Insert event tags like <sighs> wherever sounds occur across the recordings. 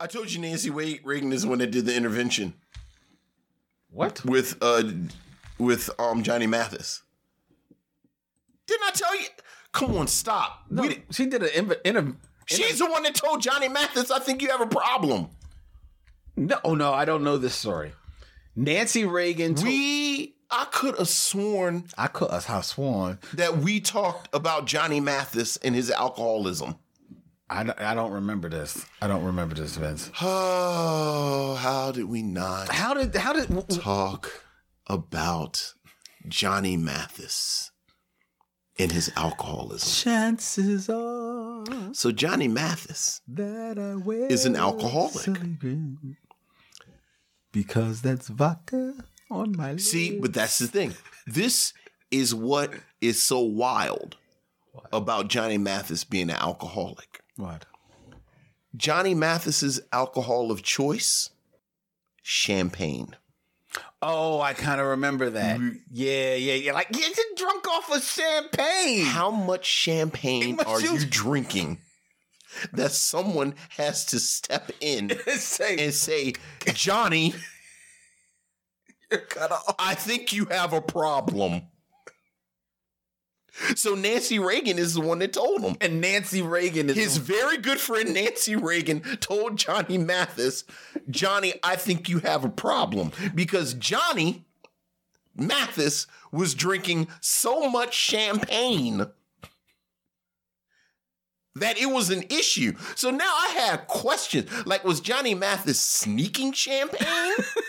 I told you Nancy Reagan is the one that did the intervention. What? With uh with um Johnny Mathis. Didn't I tell you? Come on, stop. No, We she did an inv- inter- She's the one that told Johnny Mathis, I think you have a problem. No, oh no, I don't know this story. Nancy Reagan. told- We I could have sworn I could have sworn. that we talked about Johnny Mathis and his alcoholism. I don't, I don't remember this. I don't remember this, Vince. <sighs> Oh, how did we not How did how did talk about Johnny Mathis and his alcoholism? chances are So Johnny Mathis that I will Is an alcoholic. because that's vodka on my lips. See, but that's the thing. This is what is so wild about Johnny Mathis being an alcoholic. What? Johnny Mathis's alcohol of choice, champagne. Oh, I kind of remember that. Mm-hmm. Yeah, yeah, yeah. Like you're drunk off of champagne. How much champagne How are you you- drinking that someone has to step in <laughs> Say, and say, Johnny, <laughs> you're cut off. I think you have a problem. So Nancy Reagan is the one that told him. And Nancy Reagan is His very good friend Nancy Reagan told Johnny Mathis, Johnny, I think you have a problem because Johnny Mathis was drinking so much champagne that it was an issue. So now I had questions. Like, was Johnny Mathis sneaking champagne? <laughs>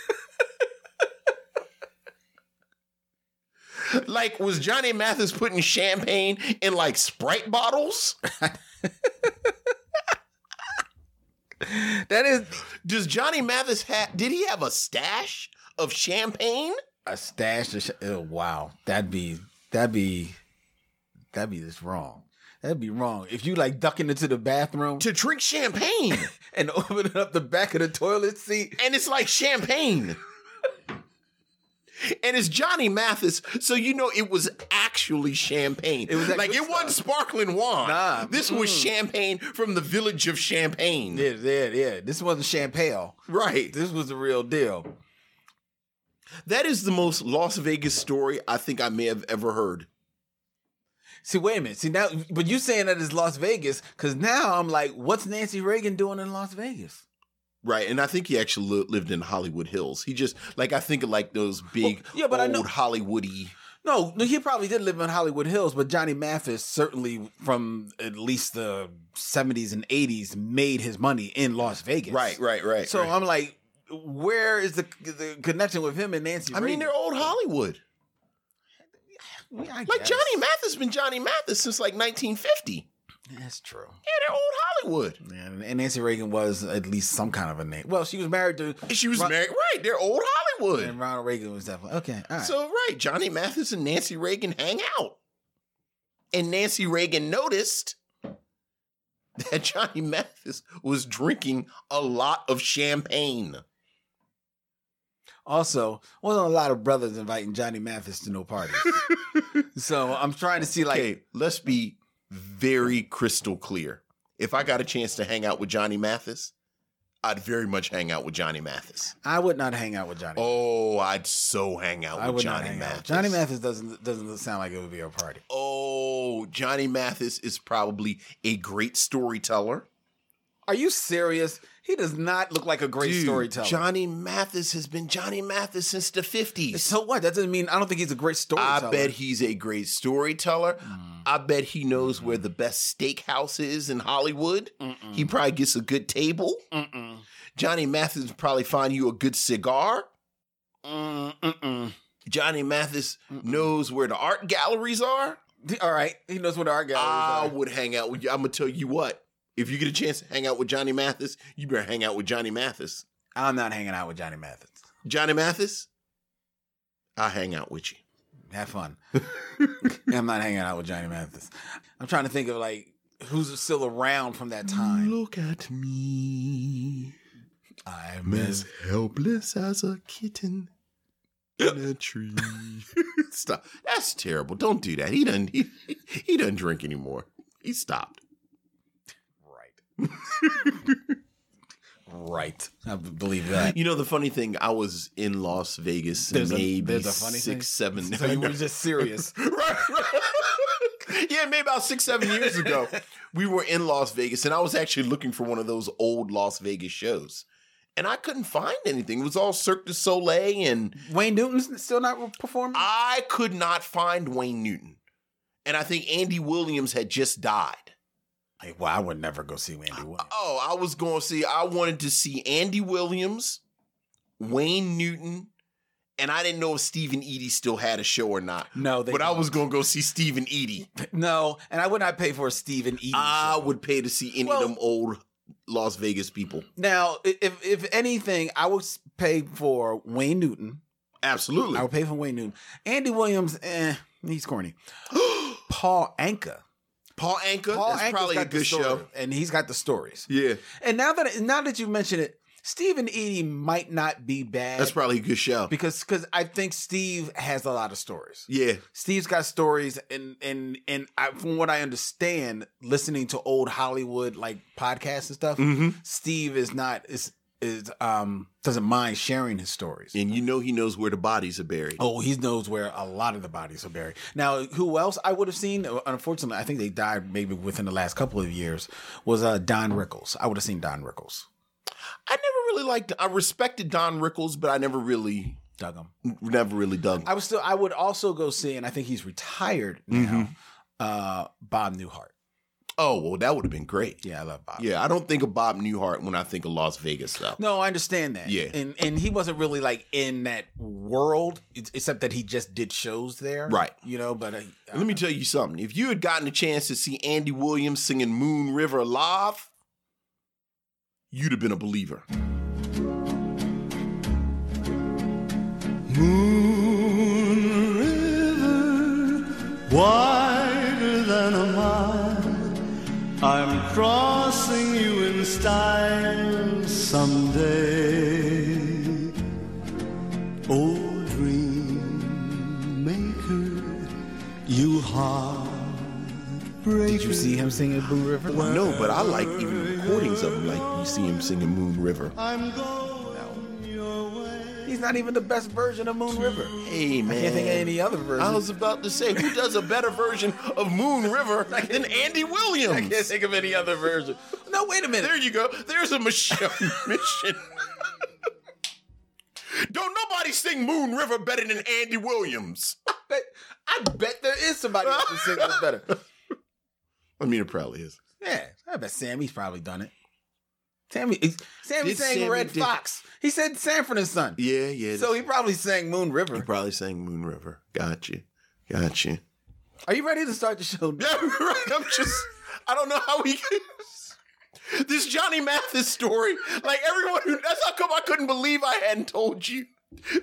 <laughs> like, was Johnny Mathis putting champagne in like Sprite bottles? that is Does Johnny Mathis have? Did he have a stash of champagne? a stash. Of oh, wow, that'd be that'd be that'd be just wrong. That'd be wrong if you like ducking into the bathroom to drink champagne, <laughs> and opening up the back of the toilet seat. and it's like champagne. And it's Johnny Mathis, so you know it was actually champagne. It was like it wasn't sparkling wine. Nah, this was mm-mm. champagne from the village of Champagne. Yeah, yeah, yeah. This wasn't champagne. Right. This was the real deal. That is the most Las Vegas story I think I may have ever heard. See, wait a minute. See now, but you saying that is Las Vegas because now I'm like, what's Nancy Reagan doing in Las Vegas? Right, and I think he actually li- lived in Hollywood Hills. He just like I think of like those big, Well, yeah, but I old know- Hollywoody. No, no, he probably did live in Hollywood Hills, but Johnny Mathis certainly from at least the 70s and 80s made his money in Las Vegas. Right, right, right. So right. I'm like, where is the the connection with him and Nancy? I mean, they're old Hollywood. Yeah, I Like guess. Johnny Mathis been Johnny Mathis since like 1950. That's true. Yeah, they're old Hollywood. Yeah, and- and Nancy Reagan was at least some kind of a name. Well, she was married to She was Ron- married. Right, they're old Hollywood. and Ronald Reagan was definitely okay. All right. So right, Johnny Mathis and Nancy Reagan hang out, and Nancy Reagan noticed that <laughs> Johnny Mathis was drinking a lot of champagne. Also, wasn't a lot of brothers inviting Johnny Mathis to no parties. <laughs> so I'm trying to see like Okay, let's be very crystal clear. If I got a chance to hang out with Johnny Mathis, I'd very much hang out with Johnny Mathis. I would not hang out with Johnny. Oh, I'd so hang out I with would Johnny not hang Mathis. out. Johnny Mathis doesn't doesn't sound like it would be a party. Oh, Johnny Mathis is probably a great storyteller. Are you serious? He does not look like a great Dude, storyteller. Johnny Mathis has been Johnny Mathis since the 50s. so what? That doesn't mean I don't think he's a great storyteller. I bet he's a great storyteller. Mm. I bet he knows where the best steakhouse is in Hollywood. He probably gets a good table. Mm-mm. Johnny Mathis would probably find you a good cigar. Mm-mm. Johnny Mathis knows where the art galleries are. All right, he knows what our I galleries are. would hang out with you. I'm gonna tell you what. If you get a chance to hang out with Johnny Mathis, you better hang out with Johnny Mathis. I'm not hanging out with Johnny Mathis. Johnny Mathis, I hang out with you. Have fun. <laughs> I'm not hanging out with Johnny Mathis. I'm trying to think of like who's still around from that time. Look at me. I'm as helpless as a kitten in a tree. <laughs> Stop. That's terrible. Don't do that. He doesn't he, he doesn't drink anymore. He stopped. Right. Right. I believe that. You know the funny thing, I was in Las Vegas There's a- maybe there's a funny six, thing? seven. So you were just serious. <laughs> right, right. yeah, maybe about six, seven years ago, we were in Las Vegas, and I was actually looking for one of those old Las Vegas shows, and I couldn't find anything. It was all Cirque du Soleil, and Wayne Newton's still not performing? I could not find Wayne Newton, and I think Andy Williams had just died. Like, well, I would never go see Andy Williams. Oh, I was going to see. I wanted to see Andy Williams, Wayne Newton, and I didn't know if Steve and Eydie still had a show or not. No, they but I don't. was going to go see Steve and Eydie. <laughs> No, and I would not pay for a Steve and Eydie. I show. would pay to see any Well- of them old Las Vegas people. Now, if if anything, I would pay for Wayne Newton. Absolutely. I would pay for Wayne Newton. Andy Williams, eh, he's corny. <gasps> Paul Anka. Paul Anka. Paul that's Anka's probably a good show. and he's got the stories. Yeah, And now that now that you mention it, Steve and Eydie might not be bad. that's probably a good show. because because I think Steve has a lot of stories. Yeah, Steve's got stories, and and and I, from what I understand, listening to old Hollywood like podcasts and stuff, mm-hmm. Steve is not is is um doesn't mind sharing his stories. and you know he knows where the bodies are buried. Oh, he knows where a lot of the bodies are buried. Now, who else I would have seen? Unfortunately, I think they died maybe within the last couple of years. Was uh, Don Rickles? I would have seen Don Rickles. I never really liked. I respected Don Rickles, but I never really, Dug him. never really dug. Him. I was still. I would also go see, and I think he's retired now. Uh, Bob Newhart. Oh well, that would have been great. Yeah, I love Bob. Yeah, I don't think of Bob Newhart when I think of Las Vegas though. No, I understand that. Yeah. and and he wasn't really like in that world, except that he just did shows there, Right. You know, but uh, Let me tell you something. If you had gotten a chance to see Andy Williams singing Moon River live, you'd have been a believer. Moon River, wider someday. Oh, dream maker, you heartbreaker. did you see him singing Blue River? No, but I like even recordings of him. Like you see him singing Moon River. He's not even the best version of Moon River. Hey man, I can't think of any other version. I was about to say, who does a better version of Moon River <laughs> than Andy Williams? I can't think of any other version. No, wait a minute. There you go. There's a mission. <laughs> mission. Don't nobody sing Moon River better than Andy Williams. bet, I bet there is somebody else that sings <laughs> this better. I mean, it probably is. Yeah, I bet Sammy's probably done it. Sammy, Sammy Did sang Sammy Redd did- Foxx. He said Sanford and Son. Yeah, yeah. So he probably sang Moon River. he probably sang Moon River. Gotcha. Gotcha. Are you ready to start the show? <laughs> Yeah, right. I'm just, I don't know how he. Can This Johnny Mathis story, like everyone who, that's how come I couldn't believe I hadn't told you.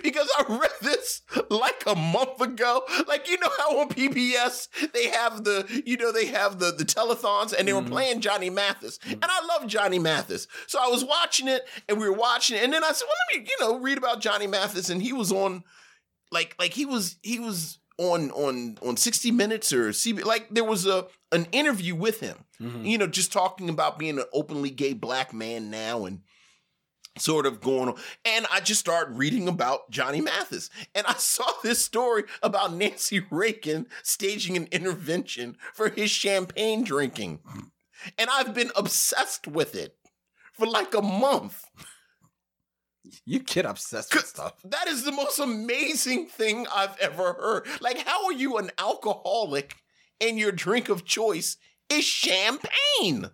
Because I read this like a month ago. Like, you know how on PBS they have the, you know, they have the, the telethons and they were mm-hmm. playing Johnny Mathis. And I love Johnny Mathis. So I was watching it and we were watching it. And then I said, well, let me, you know, read about Johnny Mathis. And he was on like like he was he was on on on 60 minutes or CB like there was a an interview with him mm-hmm. you know just talking about being an openly gay black man now and sort of going on and I just started reading about Johnny Mathis and I <laughs> saw this story about Nancy Reagan staging an intervention for his champagne drinking and I've been obsessed with it for like a month You get obsessed with stuff. That is the most amazing thing I've ever heard. Like, how are you an alcoholic and your drink of choice is champagne?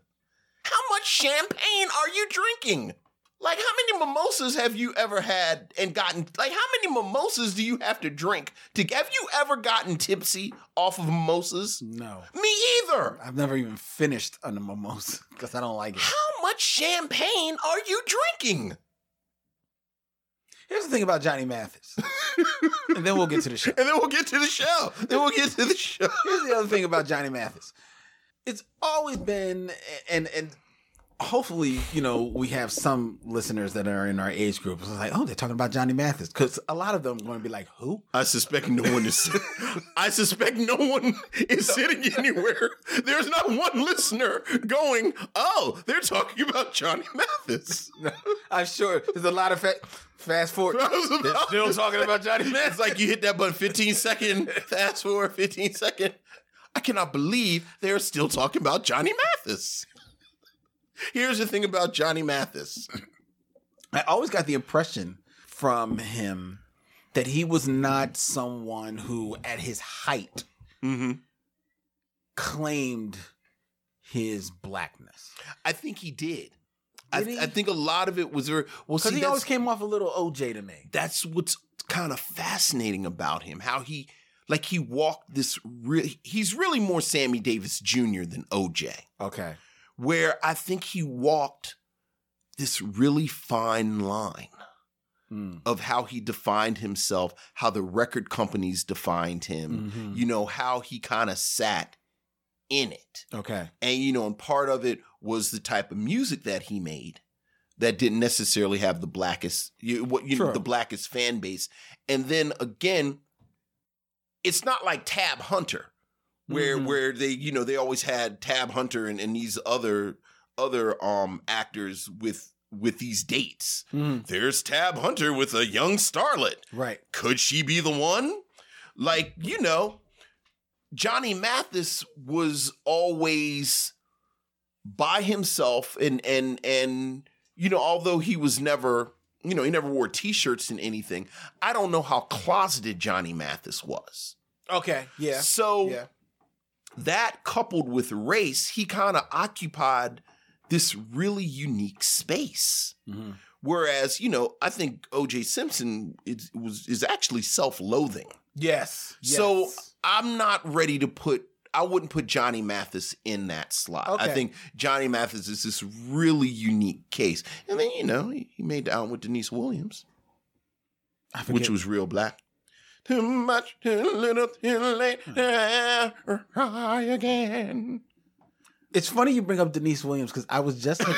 How much champagne are you drinking? Like, how many mimosas have you ever had and gotten? Like, how many mimosas do you have to drink to? Have you ever gotten tipsy off of mimosas? No. Me either. I've never even finished on a mimosa because I don't like it. How much champagne are you drinking? Here's the thing about Johnny Mathis. <laughs> and then we'll get to the show. And then we'll get to the show. <laughs> Then we'll get to the show. Here's the other thing about Johnny Mathis. It's always been and and hopefully, you know, we have some listeners that are in our age group. It's like, oh, they're talking about Johnny Mathis because a lot of them are going to be like, who? I suspect no one is. I suspect no one is sitting anywhere. There's not one listener going, "Oh, they're talking about Johnny Mathis." <laughs> I'm sure there's a lot of fa- fast forward. They're still talking about Johnny <laughs> Mathis. like you hit that button 15 second, fast forward 15 second. I cannot believe they're still talking about Johnny Mathis. Here's the thing about Johnny Mathis. I always got the impression from him that he was not someone who, at his height, Mm-hmm. claimed his blackness. I think he did. I, he? I think a lot of it was very well. Because he always came off a little OJ to me. that's what's kind of fascinating about him. How he like he walked this. Re- he's really more Sammy Davis Jr. than OJ. Okay. Where I think he walked this really fine line Mm. of how he defined himself, how the record companies defined him, Mhm. you know, how he kind of sat in it. Okay. And, you know, and part of it was the type of music that he made that didn't necessarily have the blackest, you, what, you know, the blackest fan base. And then again, it's not like Tab Hunter, where Mhm. where they you know they always had Tab Hunter and, and these other other um actors with with these dates. Mhm. There's Tab Hunter with a young starlet. Right. Could she be the one? Like you know, Johnny Mathis was always by himself and and and you know although he was never you know he never wore t-shirts and anything i don't know how closeted johnny mathis was Okay. Yeah. so Yeah. That coupled with race, he kind of occupied this really unique space. Mhm. Whereas, you know, I think O.J. Simpson is, was is actually self-loathing. Yes. So Yes. I'm not ready to put. I wouldn't put Johnny Mathis in that slot. I think Johnny Mathis is this really unique case. And then you know he, he made album with Deniece Williams, which was real black. Too much, too little, too late. Try again. it's funny you bring up Deniece Williams because I was just <laughs>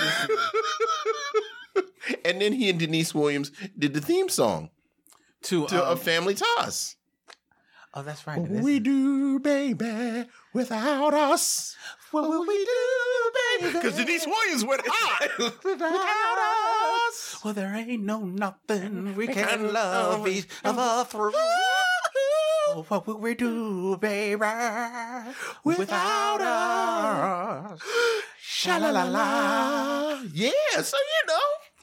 and then he and Deniece Williams did the theme song to, to um, A Family Ties. oh, that's right. What we do, baby, without us. What will we do, baby? Because Denise Williams went high. <laughs> without us. Well, there ain't no nothing we can love each other through. Oh, what will we do, baby, without us? Sha la la la. Yeah, so you know.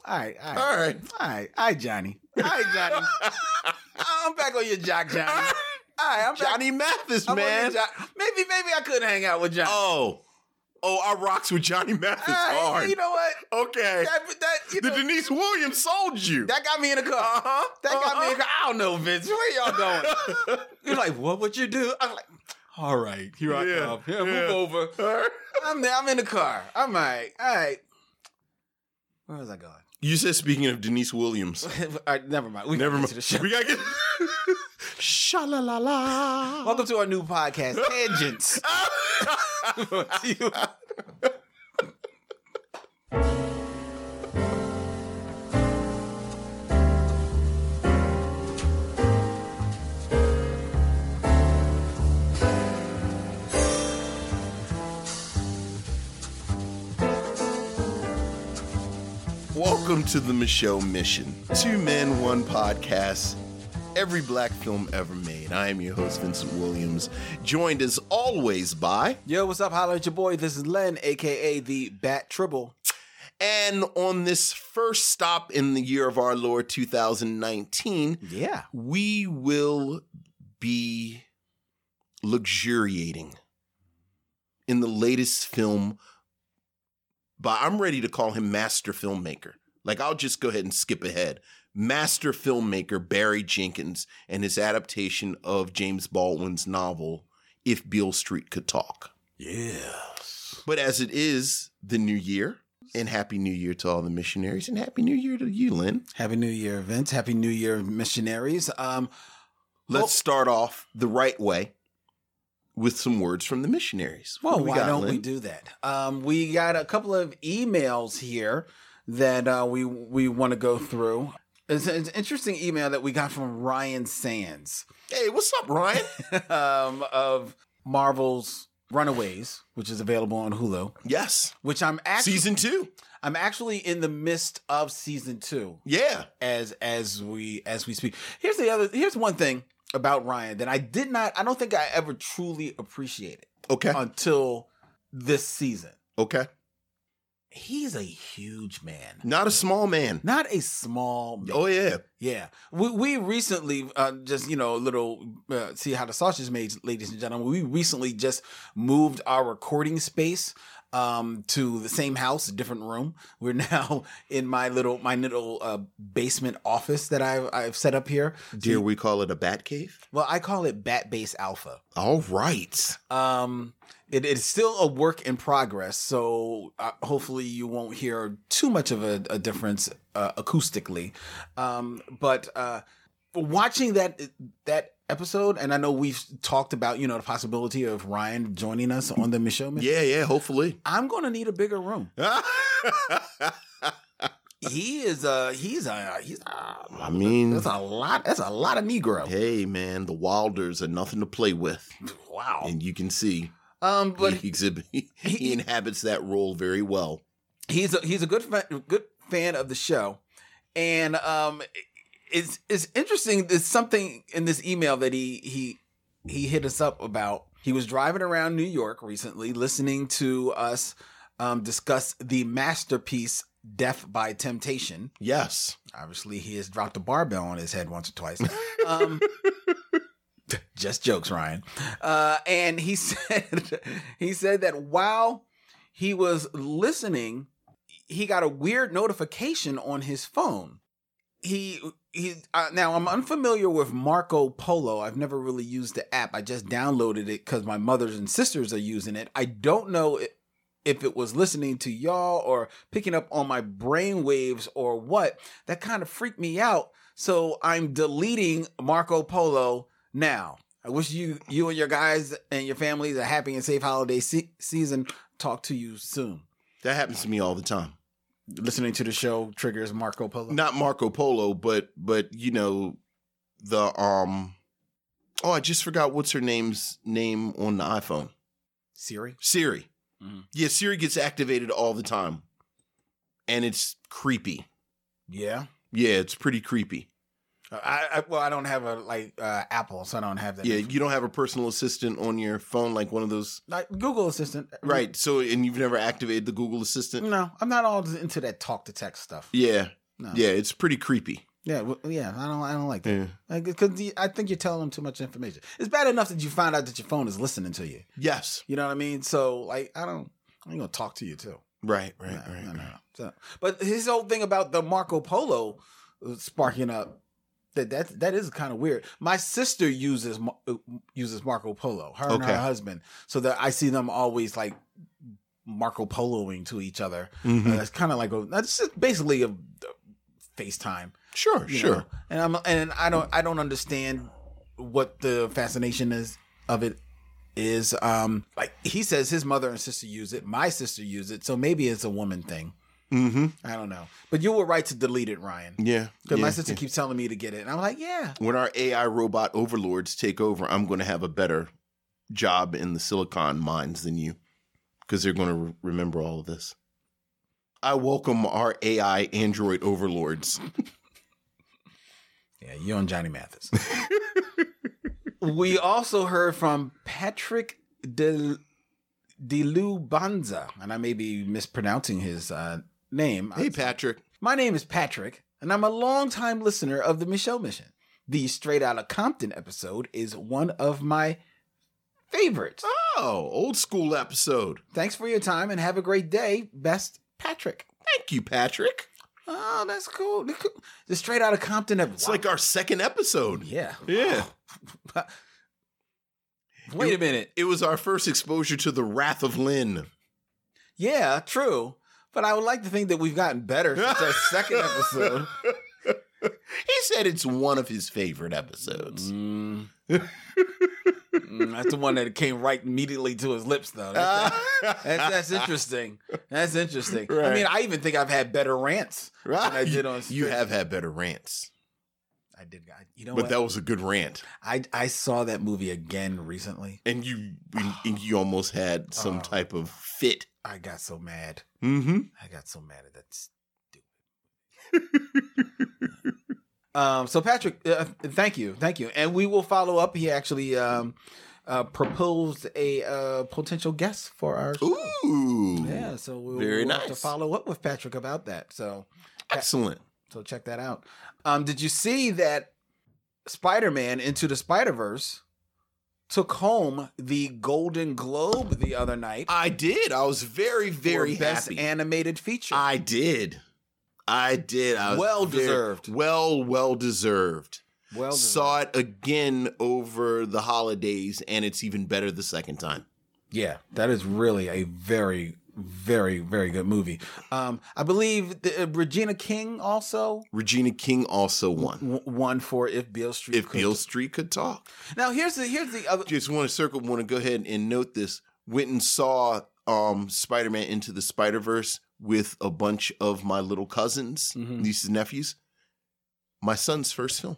All right, all right, All right. all right, all right, Johnny. All right, Johnny. <laughs> I'm back on your jock, Johnny. All right, I'm back. Johnny Mathis, I'm man. jock. Maybe, maybe I could hang out with Johnny. Oh. Oh, I rocks with Johnny Mathis right, hard. You know what? okay. That, that, you the know, Deniece Williams sold you. that got me in the car. uh-huh. That got me in the uh-huh. car. I don't know, Vince. Where y'all going? <laughs> You're like, what would you do? I'm like, all right, here I Yeah, come. Yeah, yeah. move over. Right. I'm there. I'm in the car. I'm all right. All right. Where was I going? You said speaking of Deniece Williams. <laughs> all right, never mind. We Never mind. get to the show. We gotta get. <laughs> Sha la la la. Welcome to our new podcast, Tangents. <laughs> Welcome to the Micheaux Mission. Two men, one podcast. Every black film ever made. I am your host, Vincent Williams, joined as always by, Yo, what's up? Holla at your boy. This is Len, aka the Bat Tribble. and on this first stop in the year of our Lord 2019, Yeah. we will be luxuriating in the latest film by I'm ready to call him master filmmaker. Like I'll just go ahead and skip ahead. Master filmmaker Barry Jenkins and his adaptation of James Baldwin's novel If Beale Street Could Talk. Yes. But as it is the new year, and happy new year to all the missionaries, and happy new year to you, Lynn. Happy New Year, Vince. Happy New Year, missionaries. Um, Let's Oh. start off the right way. with some words from the missionaries. Well, do why got, don't we do that? Um, we got a couple of emails here that uh, we we want to go through. It's, an interesting email that we got from Ryan Sands Hey, what's up, Ryan? <laughs> um, of Marvel's Runaways, which is available on Hulu. yes, Which I'm actually season two. I'm actually in the midst of season two Yeah. as as we as we speak. Here's the other. Here's one thing about Ryan that I did not. I don't think I ever truly appreciated Okay. until this season. okay. He's a huge man. Not a small man. Not a small man. Oh yeah. Yeah. We, we recently, uh, just, you know, a little, uh, see how the sausage is made, ladies and gentlemen. We recently just moved our recording space um to the same house a different room <laughs> we're now in my little my little uh basement office that i've i've set up here Dear, we call it a bat cave. well i call it bat base alpha All right. um it is still a work in progress so uh, hopefully you won't hear too much of a, a difference uh, acoustically. Um but uh watching that that episode and i know we've talked about you know the possibility of ryan joining us on the Micheaux Yeah, yeah. Hopefully. i'm gonna need a bigger room. <laughs> He is a he's a he's uh, I mean, that's a lot that's a lot of negro. Hey, man, the Wilders are nothing to play with, wow. And you can see um but he <laughs> exhibit he inhabits that role very well. he's a he's a good fan, good fan of the show, and um, it's it's interesting. There's something in this email that he he he hit us up about. He was driving around New York recently, listening to us um, discuss the masterpiece "Death by Temptation." Yes. Obviously, he has dropped a barbell on his head once or twice. Um, <laughs> just jokes, Ryan. Uh, and he <laughs> said he said that while he was listening, he got a weird notification on his phone. He he. Uh, now I'm unfamiliar with Marco Polo. I've never really used the app. I just downloaded it because my mothers and sisters are using it. I don't know if it was listening to y'all or picking up on my brain waves or what. That kind of freaked me out. So I'm deleting Marco Polo now. I wish you you and your guys and your families a happy and safe holiday se- season. Talk to you soon. That happens to me all the time. Listening to the show triggers Marco Polo. Not Marco Polo, but but you know the um oh I just forgot what's her name's name on the iPhone. Siri. Siri. Mhm. Yeah, Siri gets activated all the time. And it's creepy. Yeah. Yeah, it's pretty creepy. I, I well, I don't have a like uh, Apple, so I don't have that. Yeah, you don't have a personal assistant on your phone like one of those like Google Assistant. Right. So and you've never activated the Google Assistant? No, I'm not all into that talk to text stuff. Yeah. No. Yeah, it's pretty creepy. Yeah, well, yeah. I don't. I don't like that. Yeah. Like, because I think you're telling them too much information. It's bad enough that you find out that your phone is listening to you. Yes. You know what I mean? So, like, I don't. I'm gonna talk to you too. Right, right, No, right. no, right. So, but his whole thing about the Marco Polo uh, sparking up that that that is kind of weird. My sister uses uh, uses Marco Polo, her and her husband, so that I see them always like Marco Poloing to each other. Mhm. Uh, it's kind of like a that's just basically a, a FaceTime. Sure, sure. know? And I'm and I don't I don't understand what the fascination is of it is. Um, like he says his mother and sister use it, my sister use it, so maybe it's a woman thing. Mm-hmm. I don't know. But you were right to delete it, Ryan. Yeah. Because my sister yeah. keeps telling me to get it. And I'm like, yeah. When our AI robot overlords take over, I'm going to have a better job in the silicon mines than you because they're going to re- remember all of this. I welcome our AI android overlords. <laughs> Yeah, you and Johnny Mathis. <laughs> we also heard from Patrick De Delubanza, and I may be mispronouncing his uh, name. hey, Patrick. My name is Patrick, and I'm a longtime listener of the Micheaux Mission. The Straight Outta Compton episode is one of my favorites. Oh, old school episode. Thanks for your time and have a great day. Best, Patrick. Thank you, Patrick. Oh, that's cool. The Straight Outta Compton episode. It's like our second episode. yeah. Yeah. <laughs> Wait a minute. It was our first exposure to the Wrath of Lynn. Yeah, true. But I would like to think that we've gotten better since our <laughs> second episode. He said it's one of his favorite episodes. Mm. <laughs> Mm, that's the one that came right immediately to his lips, though. That's, <laughs> that's, that's interesting. That's interesting. I mean, I even think I've had better rants than I did on. You have had better rants, I did. I, you know but what? that was a good rant, I I saw that movie again recently. and you and you almost had some Oh. type of fit. I got so mad. Mm-hmm. I got so mad at that stupid. um. So Patrick, uh, thank you, thank you, and we will follow up. He actually um, uh, proposed a uh, potential guest for our show. Ooh, Yeah, so we'll, Very we'll have to follow up with Patrick about that. So excellent. so check that out. Um, did you see that Spider Man Into the Spider Verse took home the Golden Globe the other night? I did. I was very, very best happy. animated feature. I did. I did. I was Well very- deserved. Well, well deserved. well, Saw it again over the holidays, and it's even better the second time. Yeah, that is really a very, very, very good movie. Um, I believe the, uh, Regina King also Regina King also won. w- won for If Beale Street. If Could- Beale Street could talk. Now here's the here's the other. Just want to circle, want to go ahead and note this. Went and saw um, Spider Man Into the Spider Verse with a bunch of my little cousins, Mhm. nieces, and nephews. My son's first film.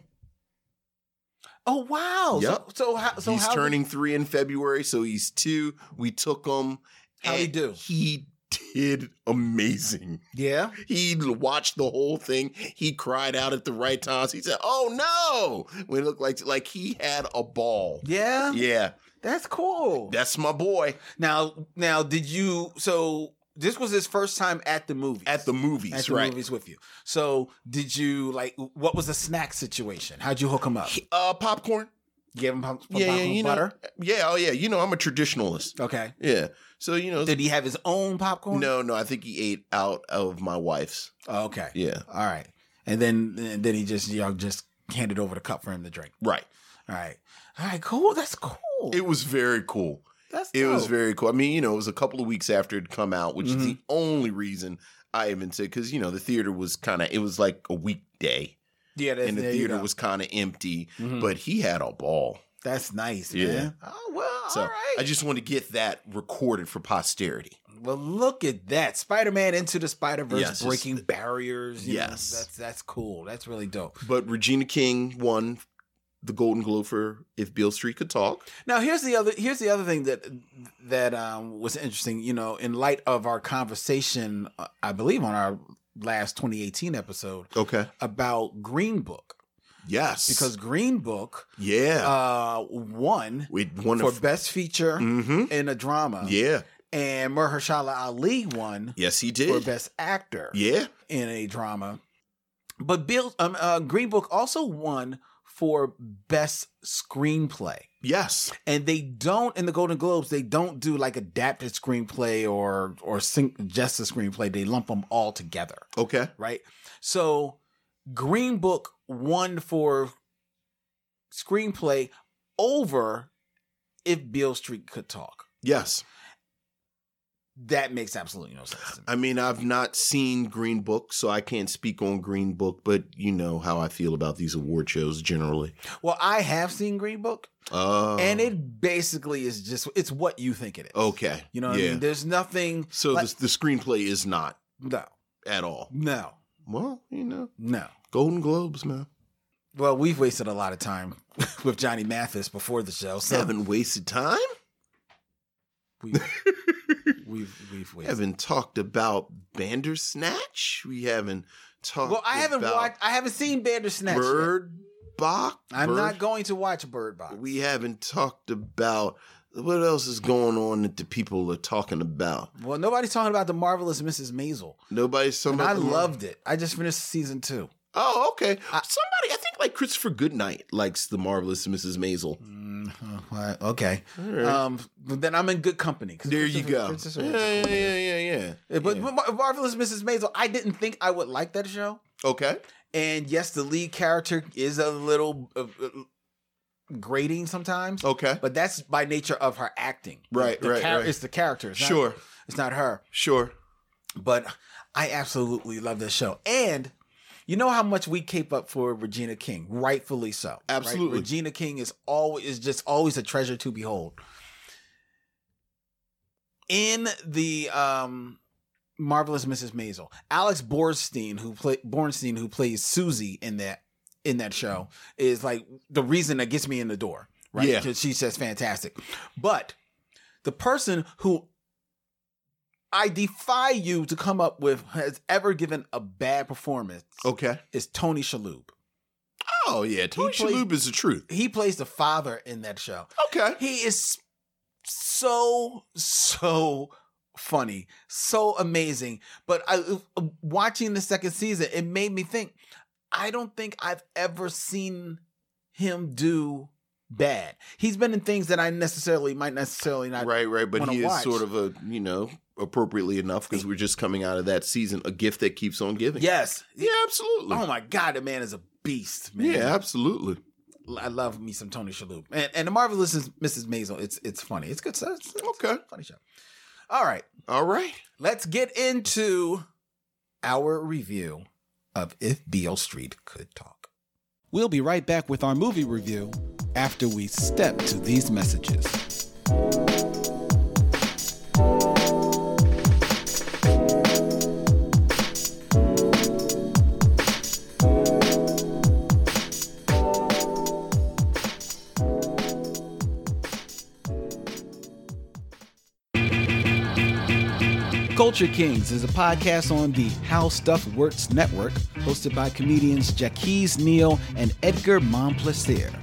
Oh wow! Yep. So so how so he's turning three in February, so he's two. We took him. How'd he do? He did amazing. Yeah. He watched the whole thing. He cried out at the right times. He said, "Oh no!" When it looked like like he had a ball. Yeah. Yeah, That's cool. that's my boy now now did you so this was his first time at the movies. at the movies, at the right? movies with you. So did you like what was the snack situation? How'd you hook him up? Uh, popcorn. Give him pop, Yeah, yeah, popcorn you butter. know. Yeah, oh yeah. You know, I'm a traditionalist. Okay. Yeah, so you know, Did he have his own popcorn? no, no. I think he ate out of my wife's. Oh, okay. Yeah, All right. And then and then he just know just handed over the cup for him to drink. right. All right. All right. Cool. That's cool. It was very cool. That's It was dope. very cool. I mean, you know, it was a couple of weeks after it come out, which is Mm-hmm. the only reason I even said because you know the theater was kind of it was like a weekday yeah. That's, and the there you theater go. was kind of empty, Mhm. but he had a ball. That's nice. Yeah. Man. Oh well. So all right. I just want to get that recorded for posterity. Well, look at that. Spider-Man into the Spider-Verse Yes, it's- breaking barriers. you know, Yes. that's that's cool. That's really dope. But Regina King won the Golden Globe for If Beale Street Could Talk. Now, here's the other here's the other thing that that um, was interesting, you know, in light of our conversation uh, I believe on our last 2018 episode Okay. about Green Book Yes. because Green Book yeah, uh won we won for a. best feature mm-hmm. in a drama Yeah. and Mahershala Ali won Yes, he did for best actor. Yeah. in a drama. But Bill um, uh, Green Book also won for best screenplay. Yes. And they don't in the Golden Globes. They don't do like adapted screenplay or or sing, just a screenplay. They lump them all together, Okay. right? So Green Book won for screenplay over if Beale Street could talk. Yes. That makes absolutely no sense. To me. I mean, I've not seen Green Book, so I can't speak on Green Book, but you know how I feel about these award shows generally. Well, I have seen Green Book, Oh. and it basically is just it's what you think it is. Okay. You know what yeah. I mean? There's nothing. So like- the, the screenplay is not no, at all. no, Well, you know, no. Golden Globes, man. Well, we've wasted a lot of time <laughs> with Johnny Mathis before the show, so Haven't wasted time. <laughs> we've we've, we've wasted. haven't talked about Bandersnatch. We haven't talked. Well, I haven't about watched. I haven't seen Bandersnatch. yet. Bird Box. I'm Bird- not going to watch Bird Box. We haven't talked about what else is going on that the people are talking about. well, nobody's talking about the marvelous Mrs. Maisel, Nobody's talking and about I loved it. I just finished season two. Oh, okay. I- Somebody, I think like Christopher Goodnight likes the marvelous Mrs. Maisel. Mm, uh, okay, right. um, but then I'm in good company. there you go. Yeah, yeah, yeah, yeah, yeah. But Yeah. Mar- Marvelous Mrs. Maisel, I didn't think I would like that show. okay. And yes, the lead character is a little uh, uh, grating sometimes, Okay. but that's by nature of her acting. Right, The right, char- right. It's the character. It's not- Sure. it's not her. Sure. But I absolutely love this show. And You know how much we cape up for Regina King, rightfully so. right? Absolutely. Regina King is always is just always a treasure to behold. In the um marvelous Mrs. Maisel, Alex Borstein, who play Bornstein, who plays Susie in that in that show, is like the reason that gets me in the door. Right? Yeah. Because she's just fantastic. But the person who I defy you to come up with has ever given a bad performance Okay. is Tony Shalhoub. Oh yeah, Tony He Shalhoub is the truth. He plays the father in that show. Okay. He is so so funny, so amazing. But I uh, watching the second season, it made me think. I don't think I've ever seen him do bad. He's been in things that I necessarily might necessarily not. right, right. But he is watch. sort of a you know appropriately enough because we're just coming out of that season, a gift that keeps on giving. Yes. Yeah, absolutely. Oh my god, the man is a beast, man. yeah, absolutely. I love me some Tony Shalhoub. And and the marvelous Mrs. Maisel. It's it's funny. It's good stuff. It's, Okay. funny show. All right. All right. Let's get into our review of If Beale Street Could Talk. We'll be right back with our movie review after we step to these messages. Culture Kings is a podcast on the How Stuff Works network, hosted by comedians Jackie Zeal and Edgar Monplaisir.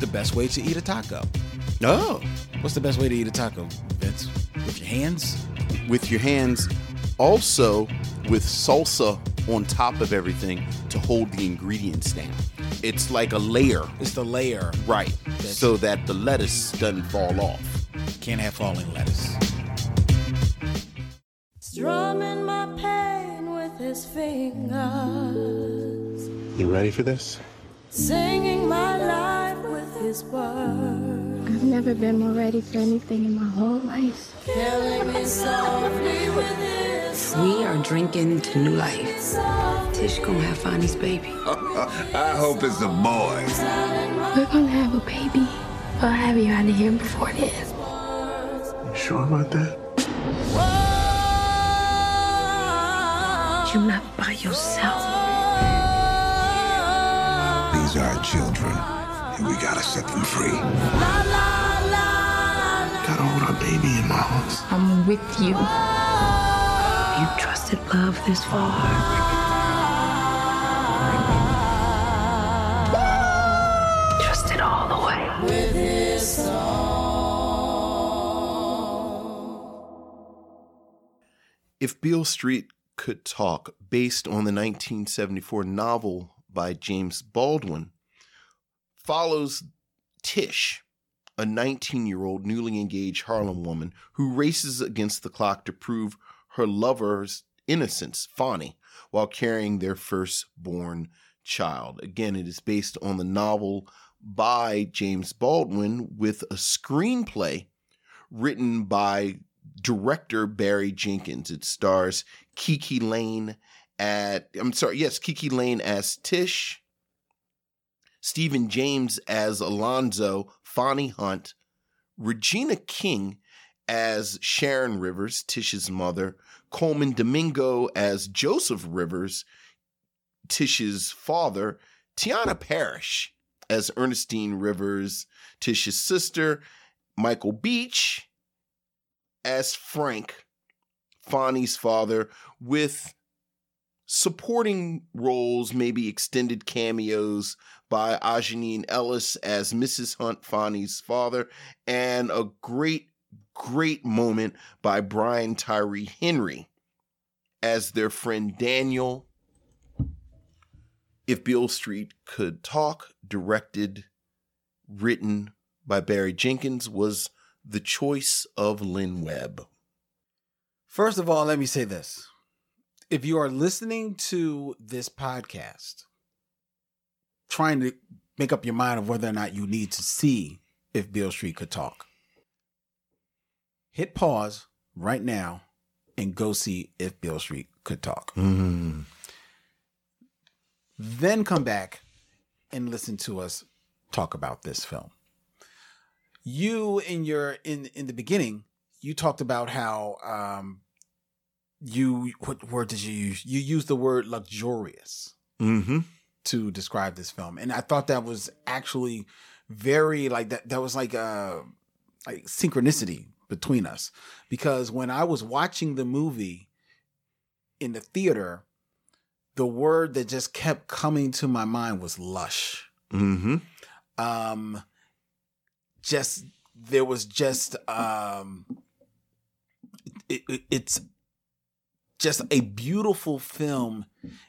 the best way to eat a taco. Oh, What's the best way to eat a taco, Vince? With your hands? with your hands, also with salsa on top of everything to hold the ingredients down. it's like a layer, It's the layer. Right. So that the lettuce doesn't fall off. Can't have falling lettuce. Strumming my pain with his fingers, You ready for this? Singing my life with his words, I've never been more ready for anything in my whole life. killing me softly with his We are drinking to new life. Tish gonna have Fonny's baby. <laughs> I hope it's a boy. We're gonna have a baby. I'll have you out of here before then. You sure about that? You're not by yourself. These are our children, and we gotta set them free. Gotta hold our baby in my arms. I'm with you. You trusted love this far. Trust all the way. If Beale Street Could Talk, based on the 1974 novel by James Baldwin, follows Tish, a 19 year old newly engaged Harlem woman who races against the clock to prove her lover's innocence, Fonny, while carrying their firstborn child. Again, it is based on the novel by James Baldwin with a screenplay written by director Barry Jenkins. It stars KiKi Layne at I'm sorry, yes, KiKi Layne as Tish, Stephan James as Alonzo, Fonny Hunt, Regina King as Sharon Rivers, Tish's mother, Colman Domingo as Joseph Rivers, Tish's father, Teyonah Parris as Ernestine Rivers, Tish's sister, Michael Beach as Frank, Fonny's father, with supporting roles, maybe extended cameos by Aunjanue Ellis as Mrs. Hunt, Fonny's father, and a great, great moment by Brian Tyree Henry as their friend Daniel, If Beale Street Could Talk, directed, written by Barry Jenkins, was the choice of Lynn Webb. First of all, let me say this. If you are listening to this podcast, trying to make up your mind of whether or not you need to see if Beale Street could talk, hit pause right now and go see if Beale Street could talk. Mm. Then come back and listen to us talk about this film. You in your in in the beginning, you talked about how um you what word did you use? You used the word luxurious Mm-hmm. to describe this film. And I thought that was actually very like that that was like a like synchronicity between us because when I was watching the movie in the theater the word that just kept coming to my mind was lush. Mm-hmm. Um just there was just um it, it- it's just a beautiful film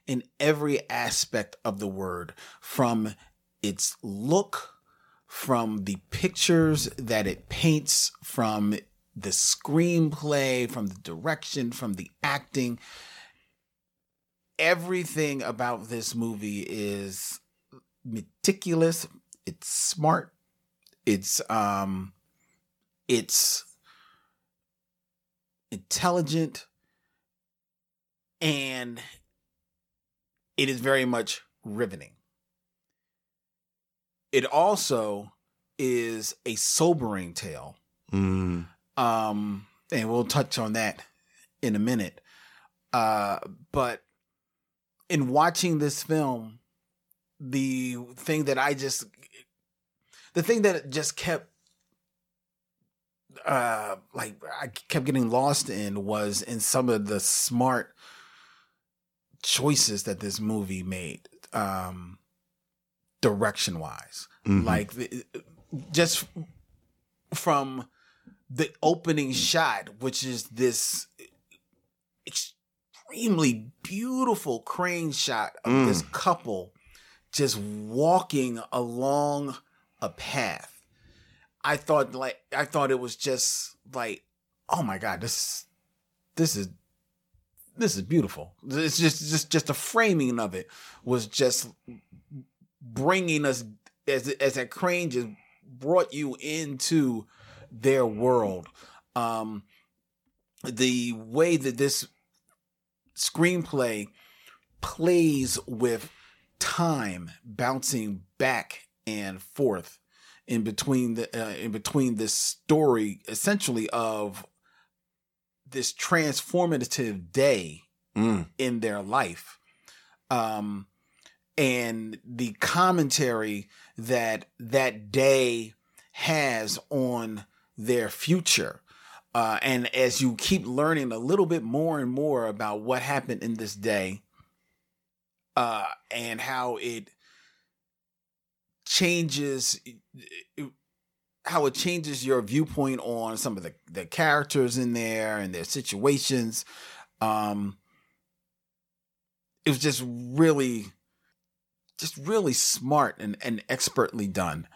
in every aspect of the word from its look from the pictures that it paints from the screenplay from the direction from the acting. Everything about this movie is meticulous it's smart it's um it's intelligent and it is very much riveting. It also is a sobering tale. Mm. um and we'll touch on that in a minute. Uh but in watching this film the thing that i just the thing that just kept uh like i kept getting lost in was in some of the smart choices that this movie made um direction wise Mhm. like just from the opening shot which is this extremely beautiful crane shot of this couple just walking along a path. I thought like i thought it was just like oh my god this this is this is beautiful. It's just just just the framing of it was just bringing us as as that crane just brought you into their world. Um the way that this screenplay plays with time bouncing back and forth in between the uh, in between this story essentially of this transformative day Mm. in their life um and the commentary that that day has on their future uh, and as you keep learning a little bit more and more about what happened in this day uh, and how it changes how it changes your viewpoint on some of the, the characters in there and their situations. Um it was just really just really smart and, and expertly done.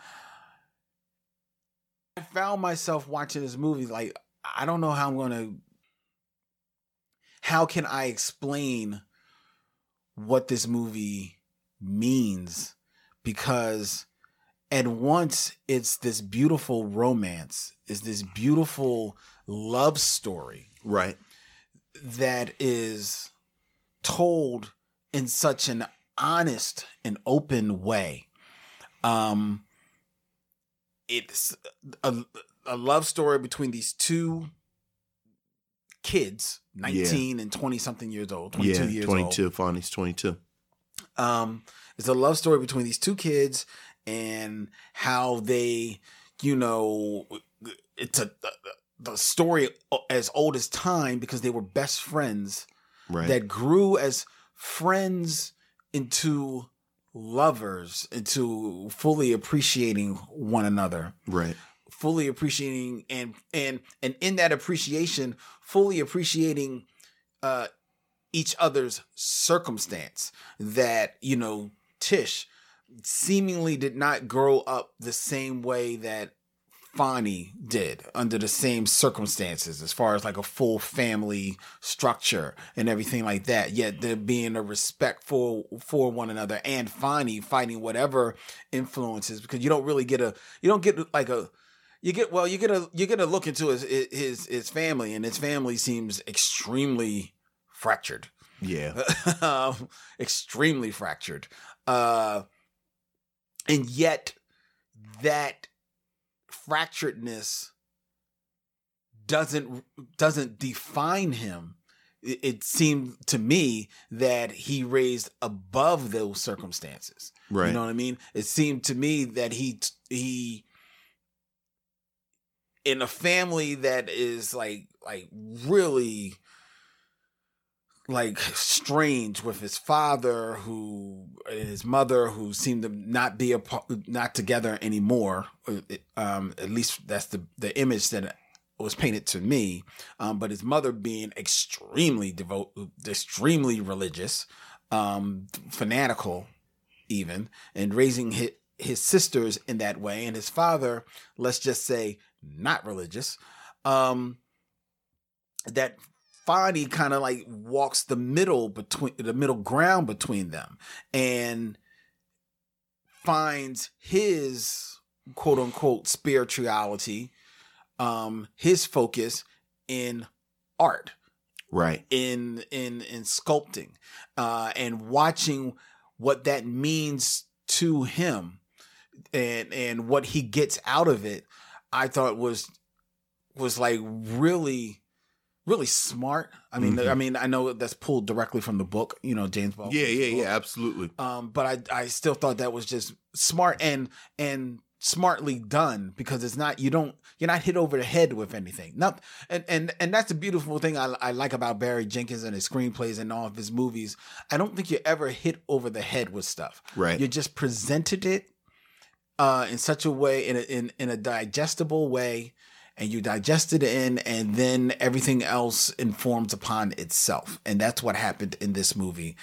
I found myself watching this movie like i don't know how i'm gonna how can i explain what this movie means? Because at once it's this beautiful romance is this beautiful love story Right. that is told in such an honest and open way. Um, it's a, a love story between these two kids, 19 and 20 something years old, 22 yeah, years 22. old. Fonny's 22. Um, it's a love story between these two kids and how they, you know, it's a, the story as old as time because they were best friends Right. that grew as friends into lovers, into fully appreciating one another right. fully appreciating and and and in that appreciation fully appreciating uh each other's circumstance that you know Tish seemingly did not grow up the same way that Fonny did under the same circumstances as far as like a full family structure and everything like that. Yet there being a respect for for one another and Fonny fighting whatever influences because you don't really get a you don't get like a you get well you get a you get a look into his his his family and his family seems extremely fractured. Yeah. <laughs> um, extremely fractured. Uh, and yet that fracturedness doesn't doesn't define him. It, it seemed to me that he raised above those circumstances. Right. You know what I mean? It seemed to me that he he in a family that is like like really like strange with his father who his mother who seemed to not be a not together anymore. Um at least that's the the image that was painted to me. Um but his mother being extremely devout extremely religious um fanatical even and raising his his sisters in that way. And his father let's just say not religious um that Fonny kind of like walks the middle between the middle ground between them and finds his quote unquote spirituality, um, his focus in art. Right. In in in sculpting. Uh and watching what that means to him and and what he gets out of it, I thought was was like really really smart. I mean, Mhm. I mean, I know that's pulled directly from the book, you know, James Baldwin. Yeah, yeah, yeah, absolutely. Um, but I I still thought that was just smart and and smartly done because it's not you don't you're not hit over the head with anything. Not and and and that's the beautiful thing I, I like about Barry Jenkins and his screenplays and all of his movies. I don't think you ever hit over the head with stuff. Right. You just presented it uh, in such a way in a, in in a digestible way and you digest it in and then everything else informs upon itself and that's what happened in this movie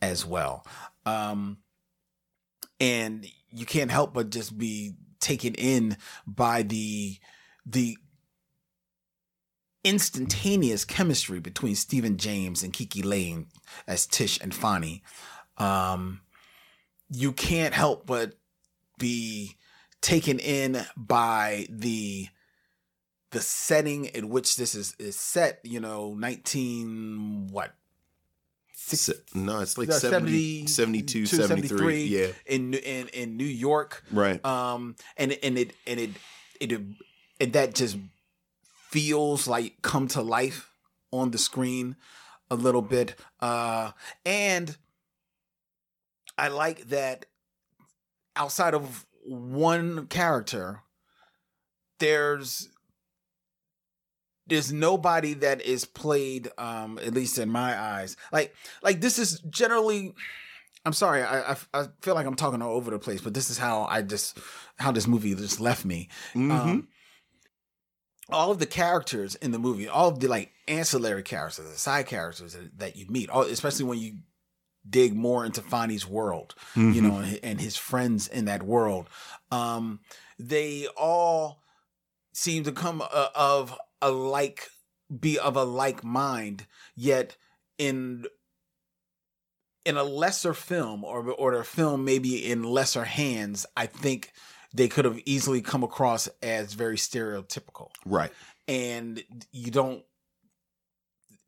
as well um and you can't help but just be taken in by the the instantaneous chemistry between Stephan James and KiKi Layne as Tish and Fonny. Um, you can't help but be taken in by the the setting in which this is is set. You know, nineteen what Se- no, it's like No, 70, 72, 73. Yeah. in in in New York, Right. Um, and and it and it it and that just feels like come to life on the screen a little bit. Uh, and I like that outside of one character, there's there's nobody that is played um at least in my eyes like like this is generally i'm sorry i i, I feel like i'm talking all over the place but this is how i just how this movie just left me um all of the characters in the movie all of the like ancillary characters the side characters that, that you meet all, especially when you dig more into Fonny's world, you Mhm. know, and, and his friends in that world. Um, they all seem to come uh, of a like, be of a like mind, yet in in a lesser film or or a film maybe in lesser hands, I think they could have easily come across as very stereotypical Right. and you don't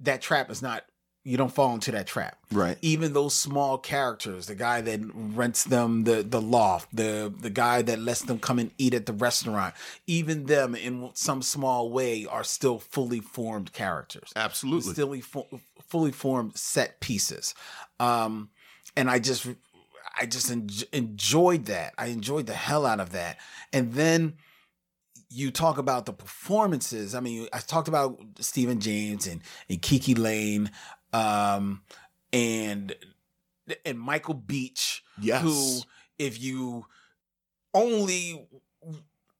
that trap is not you don't fall into that trap Right. even those small characters the guy that rents them the the loft the the guy that lets them come and eat at the restaurant even them in some small way are still fully formed characters Absolutely. still fo- fully formed set pieces um and i just i just en- enjoyed that i enjoyed the hell out of that and then you talk about the performances. I mean, I talked about Stephan James and, and KiKi Layne, um, and and Michael Beach, Yes. who, if you only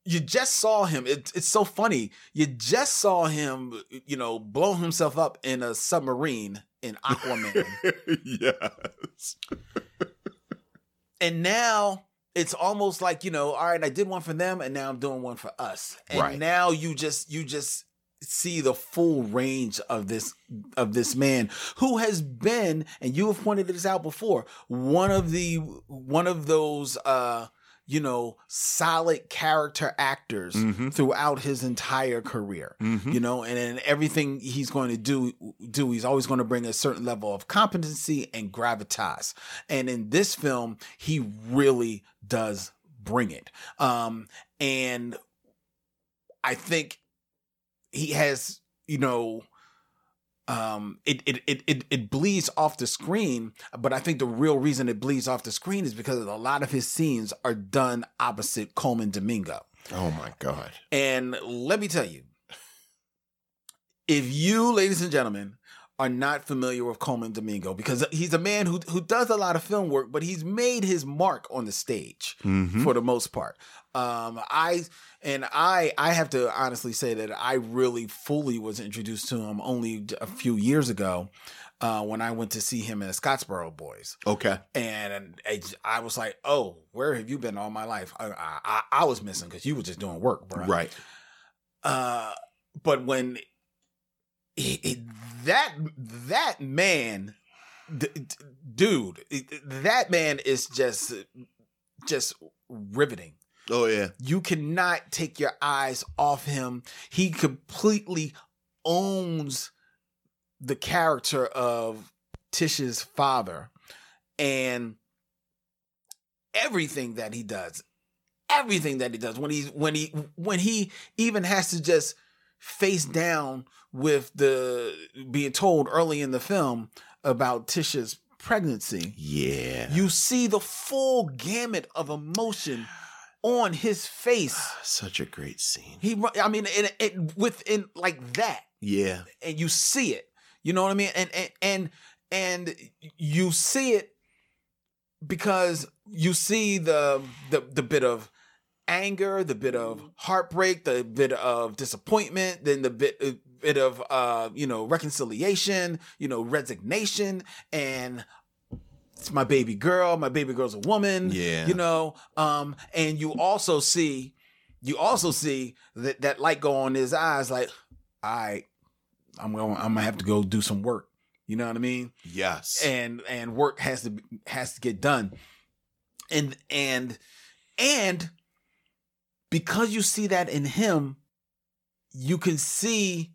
you just saw him, it, it's so funny. You just saw him, you know, blow himself up in a submarine in Aquaman. <laughs> yes. and now it's almost like you know all right i did one for them and now i'm doing one for us and Right. now you just you just see the full range of this of this man who has been and you have pointed this out before one of the one of those uh you know solid character actors Mm-hmm. throughout his entire career you know and in everything he's going to do do he's always going to bring a certain level of competency and gravitas. And in this film he really does bring it. Um and i think he has you know um it, it it it it bleeds off the screen but i think the real reason it bleeds off the screen is because a lot of his scenes are done opposite colman domingo Oh my god. and let me tell you, if you, ladies and gentlemen, are not familiar with Colman Domingo, because he's a man who who does a lot of film work, but he's made his mark on the stage Mm-hmm. for the most part. Um, I and I I have to honestly say that I really fully was introduced to him only a few years ago. Uh, when I went to see him in the Scottsboro Boys, Okay. and I, was like, "Oh, where have you been all my life?" I I, I- I was missing because you were just doing work, bro. Right. Uh, but when that that man, d- d- dude, that man is just just riveting. Oh yeah. You cannot take your eyes off him. He completely owns the character of Tish's father and everything that he does. Everything that he does when he when he when he even has to just face down with the being told early in the film about Tisha's pregnancy. Yeah. You see the full gamut of emotion on his face. <sighs> Such a great scene. He, I mean, it, it within like that, Yeah. and you see it. You know what I mean? And and and and you see it because you see the the the bit of anger, the bit of heartbreak, the bit of disappointment, then the bit uh, bit of uh you know reconciliation, you know resignation, and it's my baby girl. My baby girl's a woman. Yeah. you know. Um, and you also see, you also see that that light go on his eyes, like, all right, I'm going, I'm gonna have to go do some work. You know what I mean? Yes. and and work has to has to get done and and and because you see that in him you can see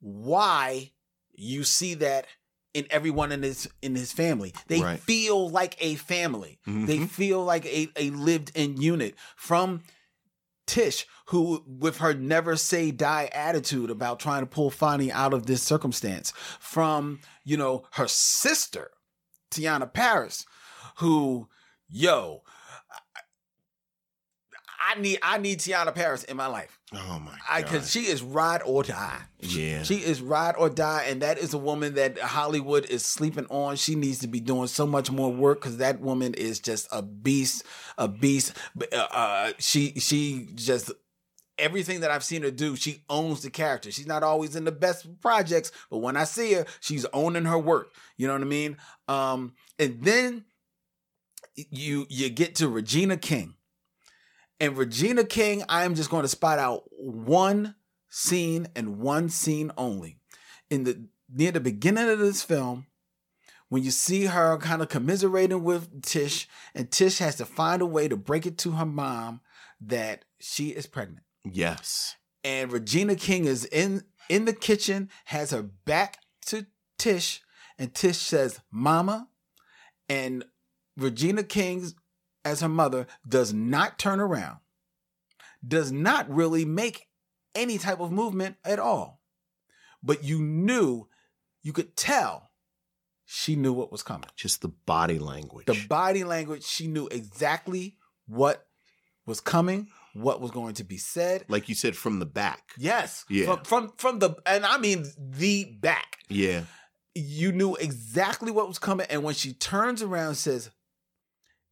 why you see that in everyone in his in his family they Right. feel like a family they Mhm. feel like a, a lived in unit from Tish, who with her never say die attitude about trying to pull Fonny out of this circumstance, from you know her sister, Teyonah Parris, who, yo, I, need I need Teyonah Parris in my life. oh my god. I because she is ride or die. yeah. She is ride or die, and that is a woman that Hollywood is sleeping on. She needs to be doing so much more work because that woman is just a beast, a beast. Uh, uh, she she just everything that I've seen her do, she owns the character. She's not always in the best projects, but when I see her, she's owning her work. You know what I mean? Um, and then you you get to Regina King. And Regina King, I am just going to spot out one scene and one scene only. In the near the beginning of this film, when you see her kind of commiserating with Tish, and Tish has to find a way to break it to her mom that she is pregnant. yes. And Regina King is in in the kitchen, has her back to Tish, and Tish says, "Mama," and Regina King, as her mother, does not turn around, does not really make any type of movement at all. But you knew, you could tell she knew what was coming. Just the body language. The body language, she knew exactly what was coming, what was going to be said. like you said from the back. Yes. Yeah. From, from from the and I mean the back. Yeah. You knew exactly what was coming. And when she turns around and says,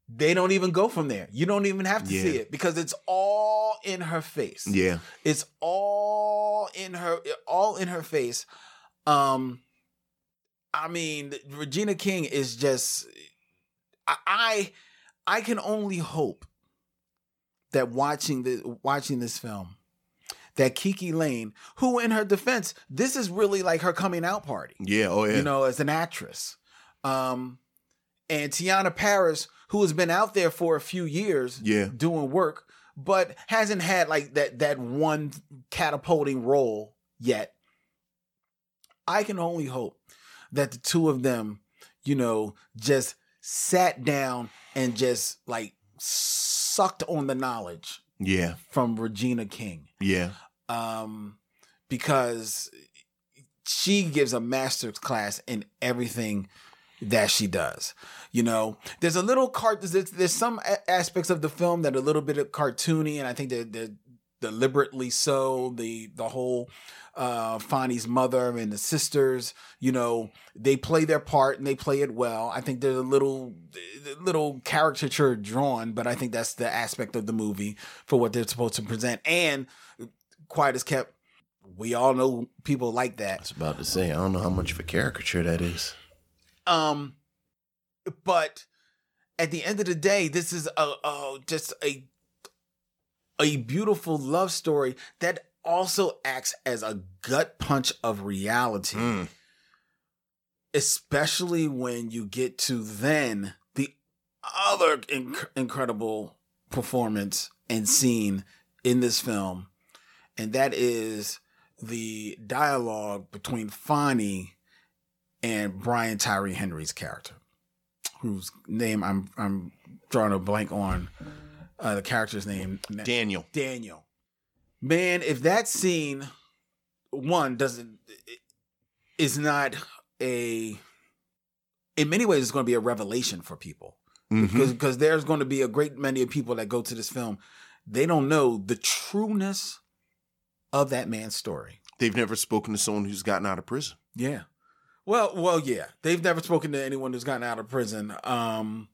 they don't even go from there. You don't even have to see it because it's all in her face. Yeah. It's all in her all in her face. Um I mean, Regina King is just I I I can only hope that watching the watching this film, that KiKi Layne, who in her defense, this is really like her coming out party. Yeah. Oh yeah. You know, as an actress. Um and Teyonah Parris, who has been out there for a few years Yeah. doing work, but hasn't had like that that one catapulting role yet. I can only hope that the two of them, you know, just sat down and just like sucked on the knowledge Yeah. from Regina King. Yeah. Um because she gives a master's class in everything that she does. You know, there's a little cart. There's, there's some a- aspects of the film that are a little bit of cartoony, and I think they're, they're deliberately so. The the whole uh, Fonny's mother and the sisters, you know, they play their part and they play it well. I think there's a little little caricature drawn, but I think that's the aspect of the movie for what they're supposed to present. And quiet as kept. We all know people like that. I was about to say I don't know how much of a caricature that is. Um, but at the end of the day, this is a, a just a a beautiful love story that also acts as a gut punch of reality. Mm. Especially when you get to then the other inc- incredible performance and scene in this film, and that is the dialogue between Fonny and Brian Tyree Henry's character, whose name I'm I'm drawing a blank on. Uh, the character's name Daniel. Daniel. Man, if that scene one doesn't is not a in many ways it's going to be a revelation for people Mhm. because because there's going to be a great many of people that go to this film they don't know the trueness of that man's story. They've never spoken to someone who's gotten out of prison. Yeah. Well, well, yeah. They've never spoken to anyone who's gotten out of prison. Um.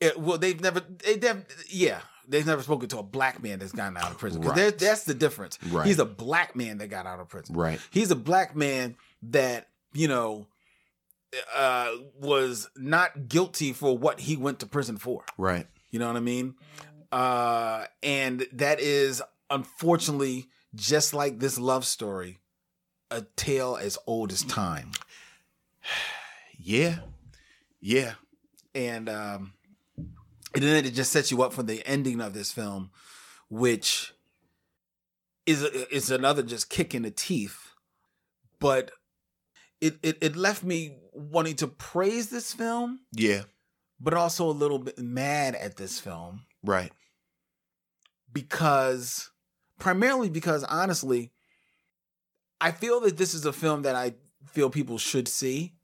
It, well, they've never. They never. Yeah, they've never spoken to a black man that's gotten out of prison. Right. that's the difference. Right. He's a black man that got out of prison. Right. He's a black man that you know uh was not guilty for what he went to prison for. Right. You know what I mean? Uh and that is unfortunately just like this love story, a tale as old as time. <sighs> Yeah. Yeah. And um and then it just sets you up for the ending of this film, which is is another just kick in the teeth. But it, it it left me wanting to praise this film, Yeah. but also a little bit mad at this film. Right. because primarily because honestly i feel that this is a film that i feel people should see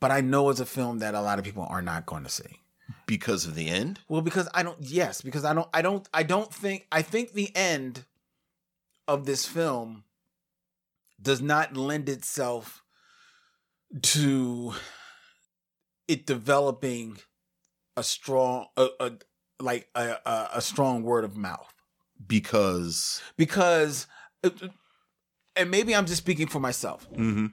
but i know it's a film that a lot of people are not going to see Because of the end? well because i don't yes because i don't i don't i don't think i think the end of this film does not lend itself to it developing a strong a, a like a, a a strong word of mouth Because because uh, and maybe I'm just speaking for myself. Mhm.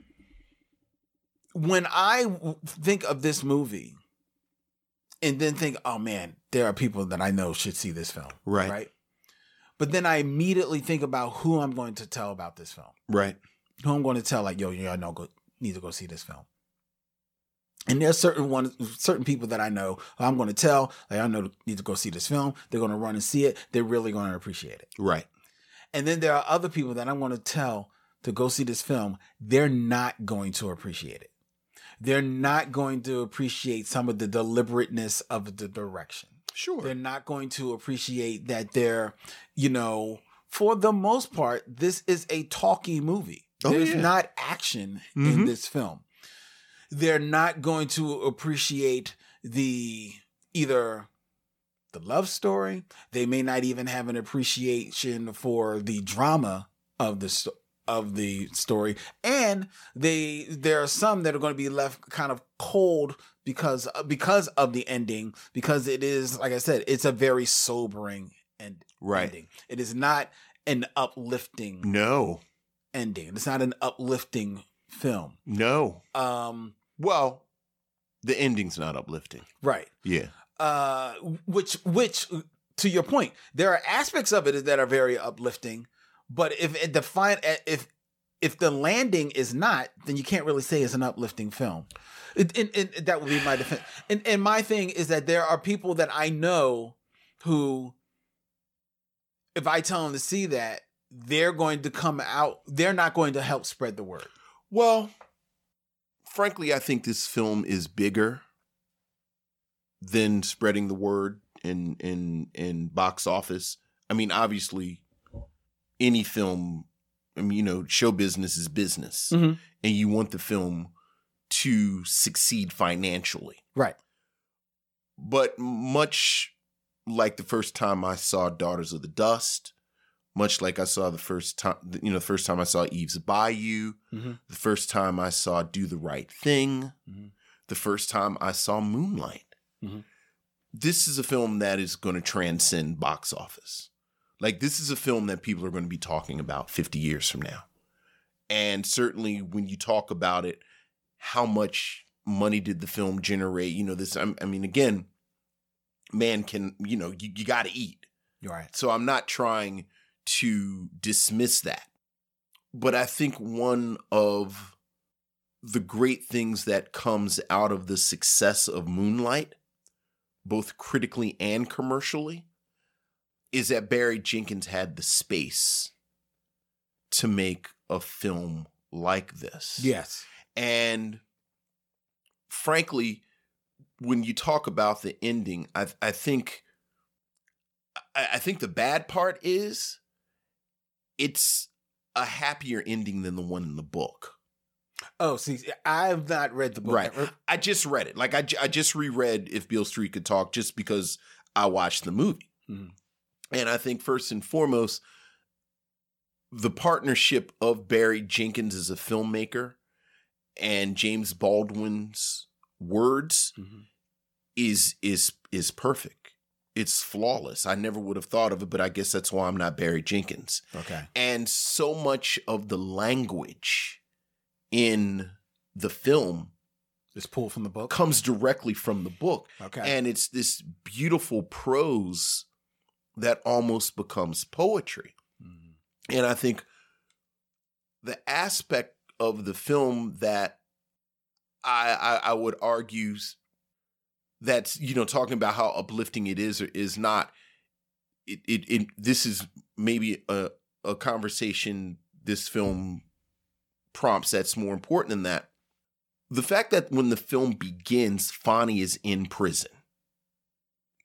When I w- think of this movie and then think, oh man, there are people that I know should see this film. Right. Right. But then I immediately think about who I'm going to tell about this film. Right. Who I'm going to tell, like, yo, you know, go need to go see this film. And there's certain one certain people that I know I'm going to tell, like I know need to go see this film. They're going to run and see it. They're really going to appreciate it. Right. And then there are other people that I want to tell to go see this film. They're not going to appreciate it. They're not going to appreciate some of the deliberateness of the direction. Sure. They're not going to appreciate that they're, you know, for the most part, this is a talky movie. Oh, There's yeah. not action in Mhm. this film. They're not going to appreciate the either the love story. They may not even have an appreciation for the drama of the of the story, and they there are some that are going to be left kind of cold because because of the ending. Because it is, like I said, it's a very sobering end. Right. Ending. It is not an uplifting No. ending. It's not an uplifting film. No. Um, Well, The ending's not uplifting. Right. Yeah. Uh, which which to your point, there are aspects of it that are very uplifting, but if it define eh, if if the landing is not, then you can't really say it's an uplifting film. And, and that would be my defense. And, and my thing is that there are people that I know who, if I tell them to see that, they're going to come out. They're not going to help spread the word. Well, frankly, I think this film is bigger than spreading the word in in in box office. I mean, obviously, any film, I mean, you know, show business is business, Mhm. and you want the film to succeed financially. Right. But much like the first time I saw Daughters of the Dust, much like I saw the first time, you know, the first time I saw Eve's Bayou, Mhm. the first time I saw Do the Right Thing, Mhm. the first time I saw Moonlight. Mhm. This is a film that is going to transcend box office. Like, this is a film that people are going to be talking about 50 years from now. And certainly when you talk about it, how much money did the film generate? You know, this, I I mean, again, man can, you know, you, you got to eat. You're right. So I'm not trying to dismiss that. But I think one of the great things that comes out of the success of Moonlight, both critically and commercially, is that Barry Jenkins had the space to make a film like this. Yes. And frankly, when you talk about the ending, I I think I, I think the bad part is it's a happier ending than the one in the book. Oh, see, I have not read the book. Right. I just read it. Like I, I just reread If Beale Street Could Talk just because I watched the movie. Mhm. And I think first and foremost, the partnership of Barry Jenkins as a filmmaker and James Baldwin's words Mhm. is is is perfect. It's flawless. I never would have thought of it, but I guess that's why I'm not Barry Jenkins. Okay. And so much of the language in the film It's pulled from the book. comes directly from the book. Okay. And it's this beautiful prose that almost becomes poetry. Mhm. And I think the aspect of the film that I, I, I would argue that's you know talking about how uplifting it is or is not. It, it, it this is maybe a a conversation this film prompts that's more important than that. The fact that when the film begins, Fonny is in prison.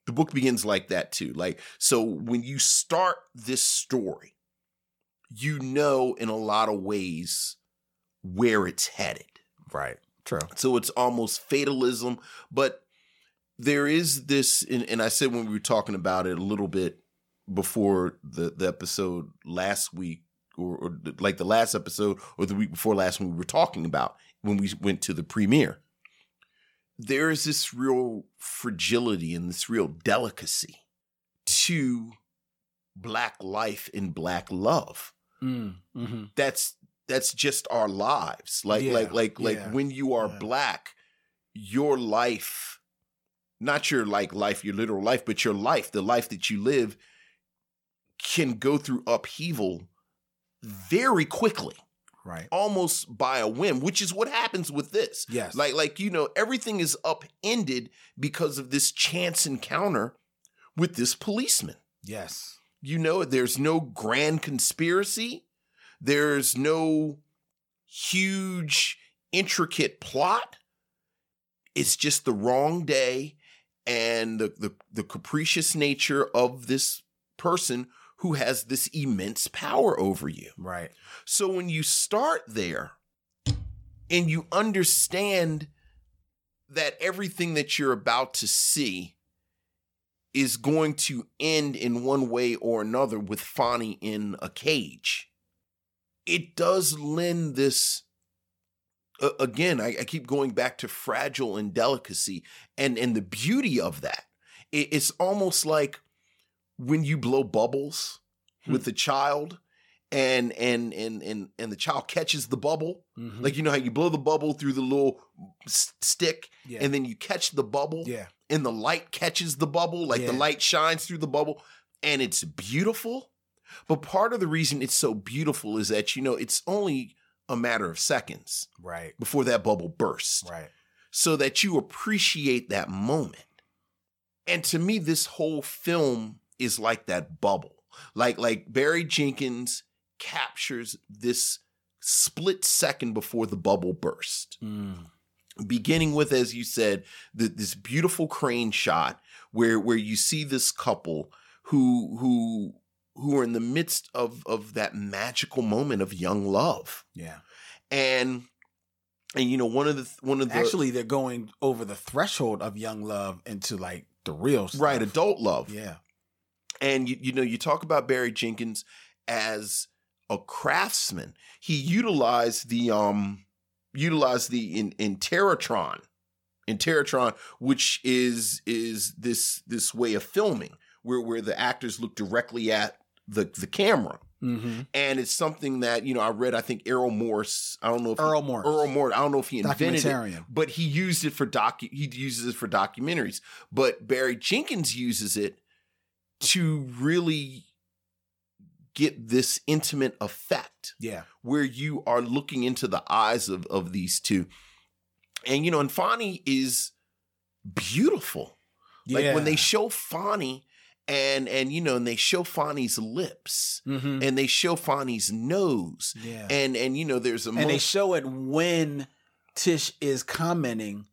The book begins like that too. Like so when you start this story, you know in a lot of ways where it's headed. Right. True. So it's almost fatalism, but there is this, and, and I said when we were talking about it a little bit before the, the episode last week, or, or like the last episode, or the week before last when we were talking about when we went to the premiere. There is this real fragility and this real delicacy to black life and black love. Mm, hmm that's that's just our lives. Like Yeah, like like like when you are yeah. black your life not your like life your literal life but your life the life that you live can go through upheaval very quickly Right. almost by a whim which is what happens with this Yes. like like you know everything is upended because of this chance encounter with this policeman Yes. you know there's no grand conspiracy there's no huge intricate plot it's just the wrong day and the, the, the capricious nature of this person who has this immense power over you Right. so when you start there and you understand that everything that you're about to see is going to end in one way or another with Fonny in a cage, it does lend this. Again, I, I keep going back to fragile and delicacy, and and the beauty of that. It, it's almost like when you blow bubbles with the child and and and and and the child catches the bubble. Mhm. Like you know how you blow the bubble through the little s- stick, Yeah. and then you catch the bubble, yeah, and the light catches the bubble, like the light shines through the bubble, and it's beautiful. But part of the reason it's so beautiful is that you know it's only a matter of seconds right, before that bubble bursts right. so that you appreciate that moment. And to me, this whole film is like that bubble. Like like Barry Jenkins captures this split second before the bubble burst. Mm. Beginning with, as you said, the, this beautiful crane shot where where you see this couple who who who are in the midst of of that magical moment of young love. Yeah. And and you know one of the one of the Actually, they're going over the threshold of young love into like the real stuff. right adult love Yeah. And you, you know you talk about barry jenkins as a craftsman. He utilized the um utilized the in Interrotron in terratron which is is this this way of filming where where the actors look directly at the the camera. Mm-hmm. and it's something that you know i read i think errol morse. I don't know if he- Errol Morris. earl morse. I don't know if he invented it but he used it for doc he uses it for documentaries. But barry jenkins uses it to really get this intimate effect Yeah. where you are looking into the eyes of, of these two and you know and Fonny is beautiful like when they show Fonny and and you know and they show Fonny's lips Mhm. and they show Fonny's nose Yeah. and and you know there's a and they show it when Tish is commenting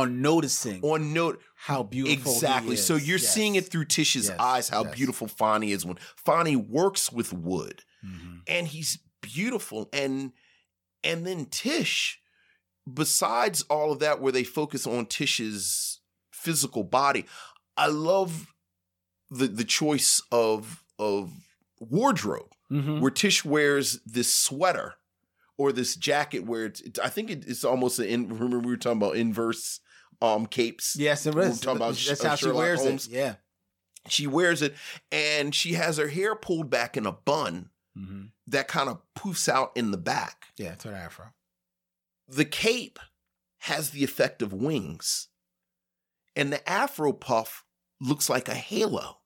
on noticing on note how beautiful he exactly so you're Yes. seeing it through tish's Yes, eyes how yes. beautiful fonny is when fonny works with wood Mhm. and he's beautiful and and then tish besides all of that where they focus on tish's physical body i love the the choice of of wardrobe Mhm. where tish wears this sweater or this jacket where it's, it, i think it, it's almost an in, remember we were talking about inverse um capes Yes, it We were talking about That's Sh- how she wears Holmes. it. Yeah. she wears it and she has her hair pulled back in a bun Mm-hmm. that kind of poofs out in the back Yeah, it's her afro. the cape has the effect of wings and the afro puff looks like a halo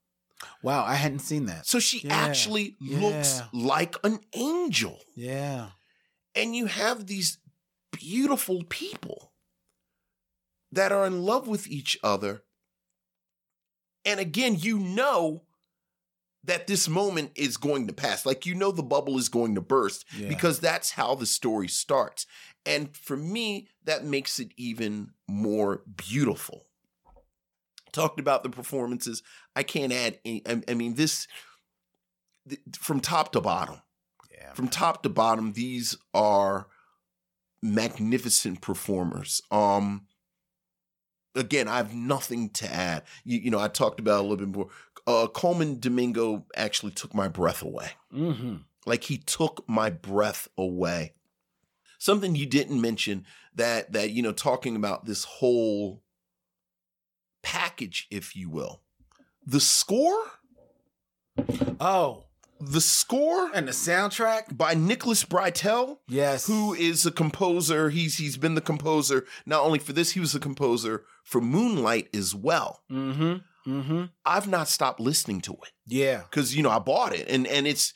Wow, I hadn't seen that. so she Yeah, actually looks like an angel Yeah. and you have these beautiful people that are in love with each other. And again you know that this moment is going to pass. Like you know the bubble is going to burst Yeah. because that's how the story starts. And for me that makes it even more beautiful. Talked about the performances. I can't add any, I, I mean this th- from top to bottom Yeah. from top to bottom these are magnificent performers. Um again i have nothing to add. You, you know i talked about a little bit more. Uh colman domingo actually took my breath away. Mm-hmm. like he took my breath away. Something you didn't mention that that you know talking about this whole package if you will. The score? Oh, the score and the soundtrack? by Nicholas Britell Yes. who is a composer. He's he's been the composer not only for this, he was the composer for Moonlight as well. Mm-hmm. Mm-hmm. I've not stopped listening to it Yeah. because you know I bought it and and it's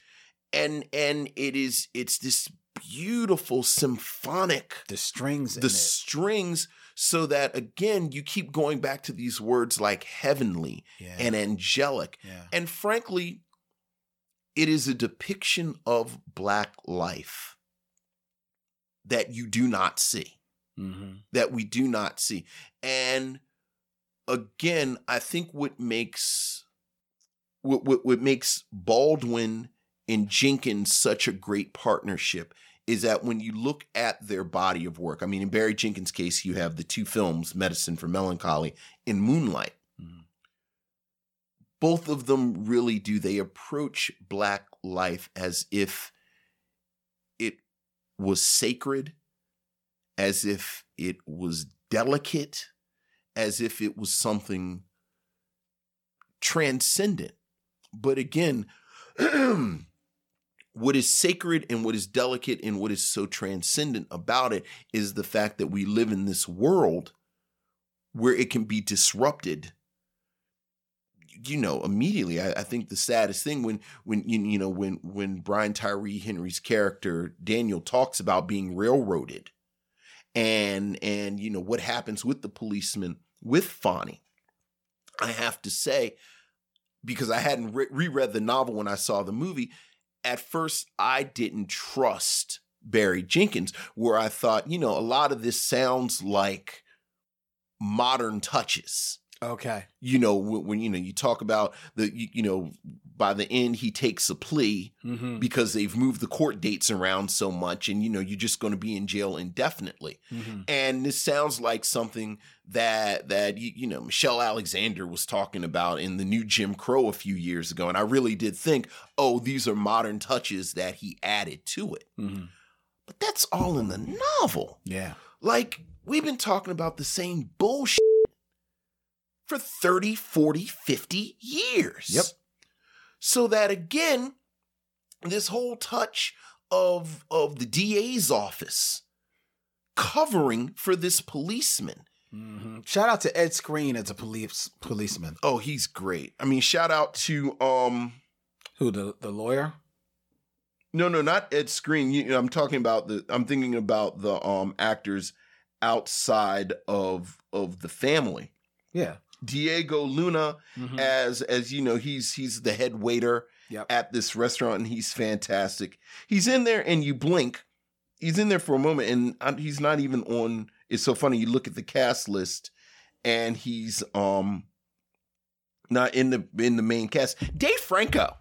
and and it is it's this beautiful symphonic The strings in the strings so that again you keep going back to these words like heavenly Yeah. and angelic yeah. and frankly, it is a depiction of Black life that you do not see, Mm-hmm. that we do not see. And again, I think what makes what, what, what makes Baldwin and Jenkins such a great partnership is that when you look at their body of work, I mean, in Barry Jenkins' case, you have the two films, Medicine for Melancholy and Moonlight. Both of them really do they approach black life as if it was sacred as if it was delicate as if it was something transcendent. But again <clears throat> what is sacred and what is delicate and what is so transcendent about it is the fact that we live in this world where it can be disrupted you know immediately I, I, think the saddest thing when when you, you know when when brian tyree henry's character daniel talks about being railroaded and and you know what happens with the policeman with fonny i have to say because i hadn't re- reread the novel when i saw the movie at first i didn't trust barry jenkins where i thought you know a lot of this sounds like modern touches Okay. You know, when, when, you know you talk about the you, you, know by the end he takes a plea mm-hmm. because they've moved the court dates around so much, and you know you're just going to be in jail indefinitely. Mm-hmm. And this sounds like something that that you, you know Michelle Alexander was talking about in the new Jim Crow a few years ago, and I really did think, oh, these are modern touches that he added to it. Mm-hmm. But that's all in the novel. Yeah. Like we've been talking about the same bullshit for 30, 40, 50 years. Yep. So that again, this whole touch of of the DA's office covering for this policeman. Mm-hmm. Shout out to Ed Skrein as a police policeman. Oh, he's great. I mean, shout out to um who the the lawyer? No, no, not Ed Skrein. You, I'm talking about the. I'm thinking about the um actors outside of of the family. Yeah. Diego Luna mm-hmm. as as you know he's he's the head waiter yep. at this restaurant and he's fantastic. He's in there and you blink. He's in there for a moment and he's not even on it's so funny you look at the cast list and he's um not in the in the main cast. Dave Franco.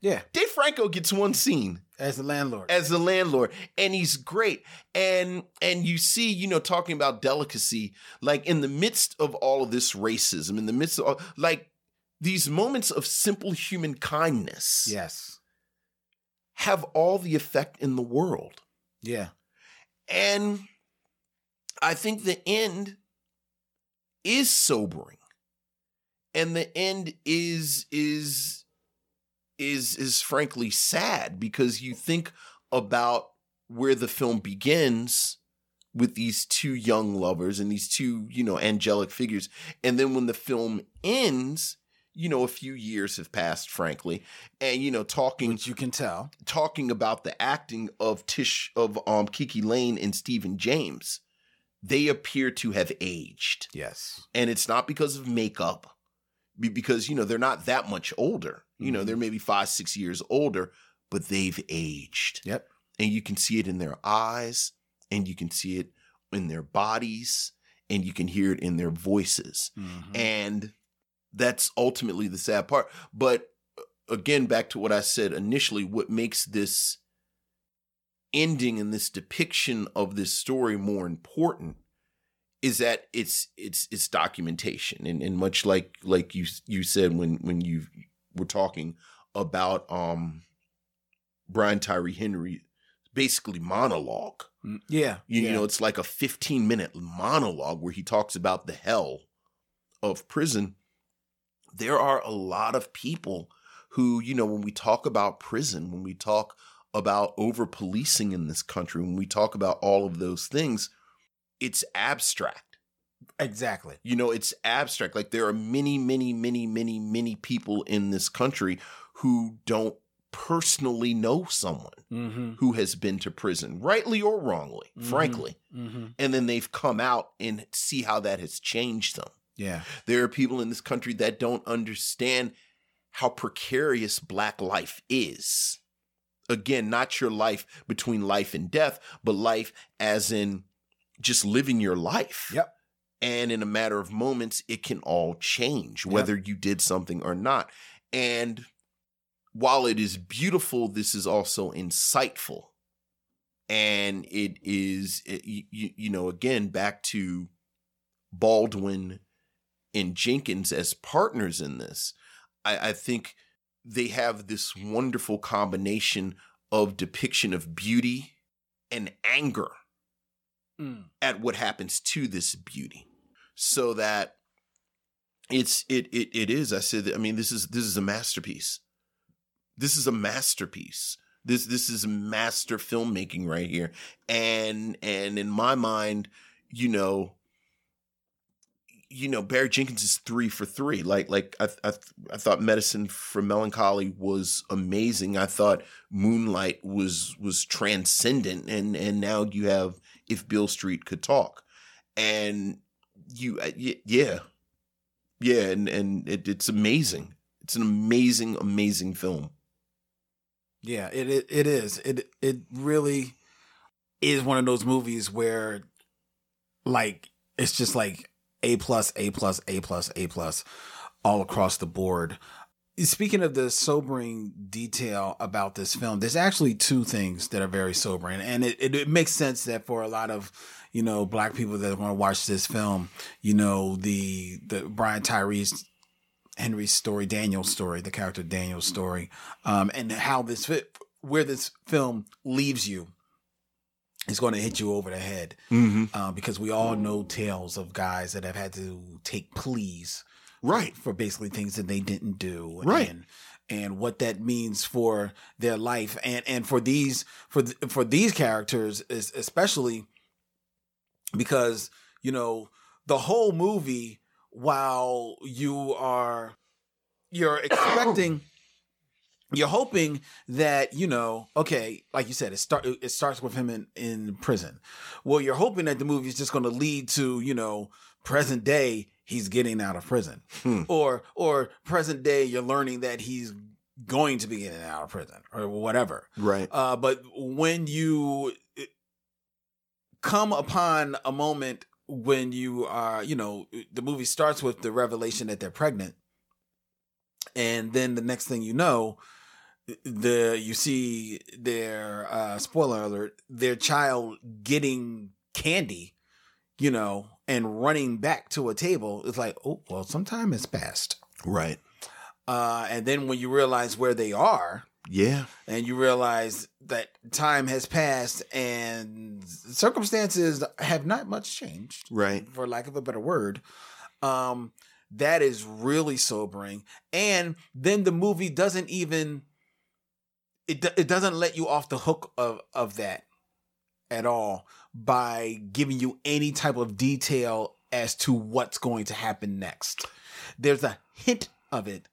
Yeah. Dave Franco gets one scene as the landlord. As the landlord. And he's great. And and you see you know talking about delicacy like in the midst of all of this racism in the midst of all, like these moments of simple human kindness yes. have all the effect in the world. Yeah. And i think the end is sobering. And the end is is is is frankly sad because you think about where the film begins with these two young lovers and these two, you know, angelic figures. And then when the film ends, you know, a few years have passed, frankly, and you know, talking, which you can tell, talking about the acting of Tish of um KiKi Layne and Stephan James, they appear to have aged. Yes, and it's not because of makeup, because you know they're not that much older. You know, they're mm-hmm. maybe five, six years older, but they've aged. Yep. And you can see it in their eyes, and you can see it in their bodies, and you can hear it in their voices. Mm-hmm. And that's ultimately the sad part. But uh, again, back to what I said initially, what makes this ending and this depiction of this story more important is that it's it's it's documentation and, and much like like you you said when when you were talking about um Brian Tyree Henry basically monologue. Mm, yeah, you, yeah. you know, it's like a 15 minute monologue where he talks about the hell of prison. There are a lot of people who, you know, when we talk about prison, when we talk about over policing in this country, when we talk about all of those things, it's abstract. Exactly. You know, it's abstract. Like there are many, many, many, many, many people in this country who don't personally know someone mm-hmm. who has been to prison, rightly or wrongly, mm-hmm. frankly. Mm-hmm. And then they've come out and see how that has changed them. Yeah. There are people in this country that don't understand how precarious black life is. Again, not your life between life and death, but life as in just living your life. Yep. And in a matter of moments, it can all change, whether yep. you did something or not. And while it is beautiful, this is also insightful. And it is, it, you, you know, again, back to Baldwin and Jenkins as partners in this. I, I think they have this wonderful combination of depiction of beauty and anger mm. at what happens to this beauty so that it's it it it is. I said, I mean, this is this is a masterpiece. This is a masterpiece. This this is master filmmaking right here. And and in my mind, you know, you know, Barry Jenkins is three for three. Like like I I, I thought Medicine for Melancholy was amazing. I thought Moonlight was was transcendent, and and now you have If Beale Street Could Talk, and you uh, yeah yeah, and and it, it's amazing. It's an amazing amazing film. Yeah, it, it it is. It it really is one of those movies where like it's just like A plus, A plus, A plus, A plus all across the board. Speaking of the sobering detail about this film, there's actually two things that are very sobering. And it, it, it makes sense that for a lot of, you know, black people that want to watch this film, you know, the the Brian Tyrese Henry's story, Daniel's story, the character Daniel's story, um, and how this fit, where this film leaves you is going to hit you over the head. Mm-hmm. Uh, because we all know tales of guys that have had to take pleas, right, for basically things that they didn't do, Right. and and what that means for their life, and and for these for th- for these characters is especially because you know the whole movie while you are you're <coughs> expecting you're hoping that you know okay like you said it start it starts with him in in prison. Well you're hoping that the movie is just going to lead to you know present day he's getting out of prison. Or or present day you're learning that he's going to be getting out of prison or whatever. Right. uh, but when you eh, come upon a moment when you are, you know, the movie starts with the revelation that they're pregnant, and then the next thing you know, the you see their uh, spoiler alert, their child getting candy, you know, and running back to a table. It's like, oh well, some time has passed. Right. Uh, and then when you realize where they are, Yeah. and you realize that time has passed and circumstances have not much changed, Right. for lack of a better word, um, that is really sobering. And then the movie doesn't even it it doesn't let you off the hook of of that at all by giving you any type of detail as to what's going to happen next. There's a hint of it,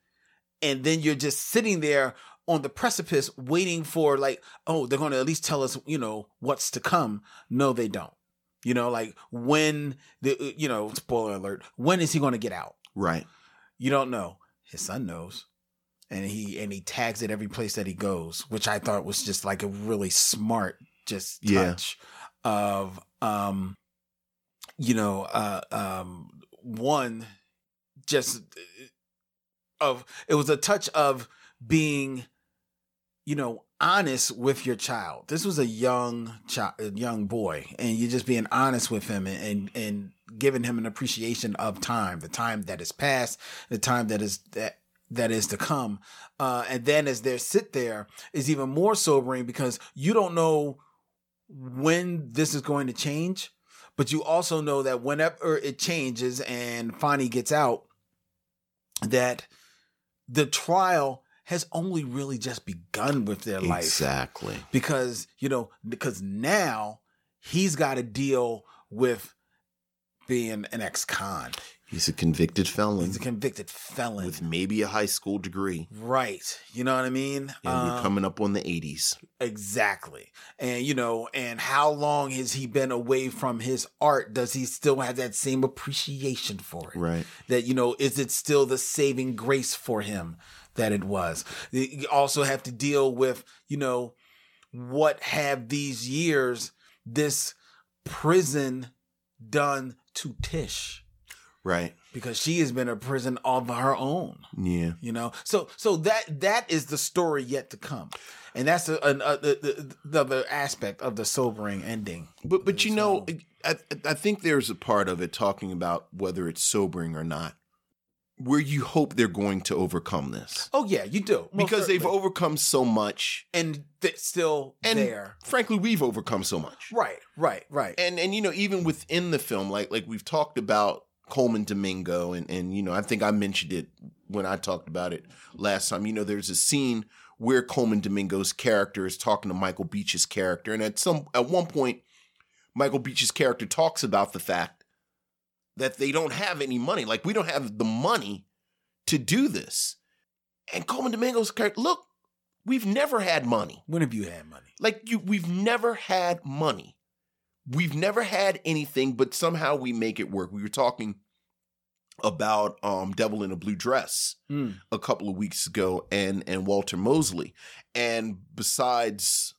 and then you're just sitting there on the precipice waiting for like, oh, they're going to at least tell us, you know, what's to come. No, they don't. You know, like when the you know, spoiler alert, when is he going to get out? Right. You don't know. His son knows. And he and he tags it every place that he goes, which I thought was just like a really smart just Yeah. Of um you know uh um one just uh, of it was a touch of being you know honest with your child. This was a young child young boy and you're just being honest with him and, and and giving him an appreciation of time the time that is past the time that is that that is to come. Uh and then as they sit there is even more sobering because you don't know when this is going to change but you also know that whenever it changes and Fonny gets out that the trial has only really just begun with their life Exactly. because you know because now he's got to deal with being an ex-con He's a convicted felon he's a convicted felon with maybe a high school degree. right you know what i mean And we're Um, coming up on the 80s. Exactly. And you know, and how long has he been away from his art? Does he still have that same appreciation for it? Right. That you know, is it still the saving grace for him that it was? You also have to deal with, you know, what have these years this prison done to Tish? Right. Because she has been a prison of her own. Yeah. you know? So so that that is the story yet to come. And that's a, a, a, the, the other aspect of the sobering ending. But but you know, I I think there's a part of it talking about whether it's sobering or not, where you hope they're going to overcome this. Oh yeah you do. Because they've overcome so much, and it's still and there. frankly, we've overcome so much. right right right. And and you know, even within the film, like like we've talked about Colman Domingo, and and you know, I think I mentioned it when I talked about it last time. You know, there's a scene where Colman Domingo's character is talking to Michael Beach's character, and at some at one point, Michael Beach's character talks about the fact that they don't have any money. Like we don't have the money to do this. And Colman Domingo's character, look, we've never had money. When have you had money? Like you, we've never had money. We've never had anything, but somehow we make it work. We were talking about um Devil in a Blue Dress Mm. a couple of weeks ago and and Walter Mosley. And besides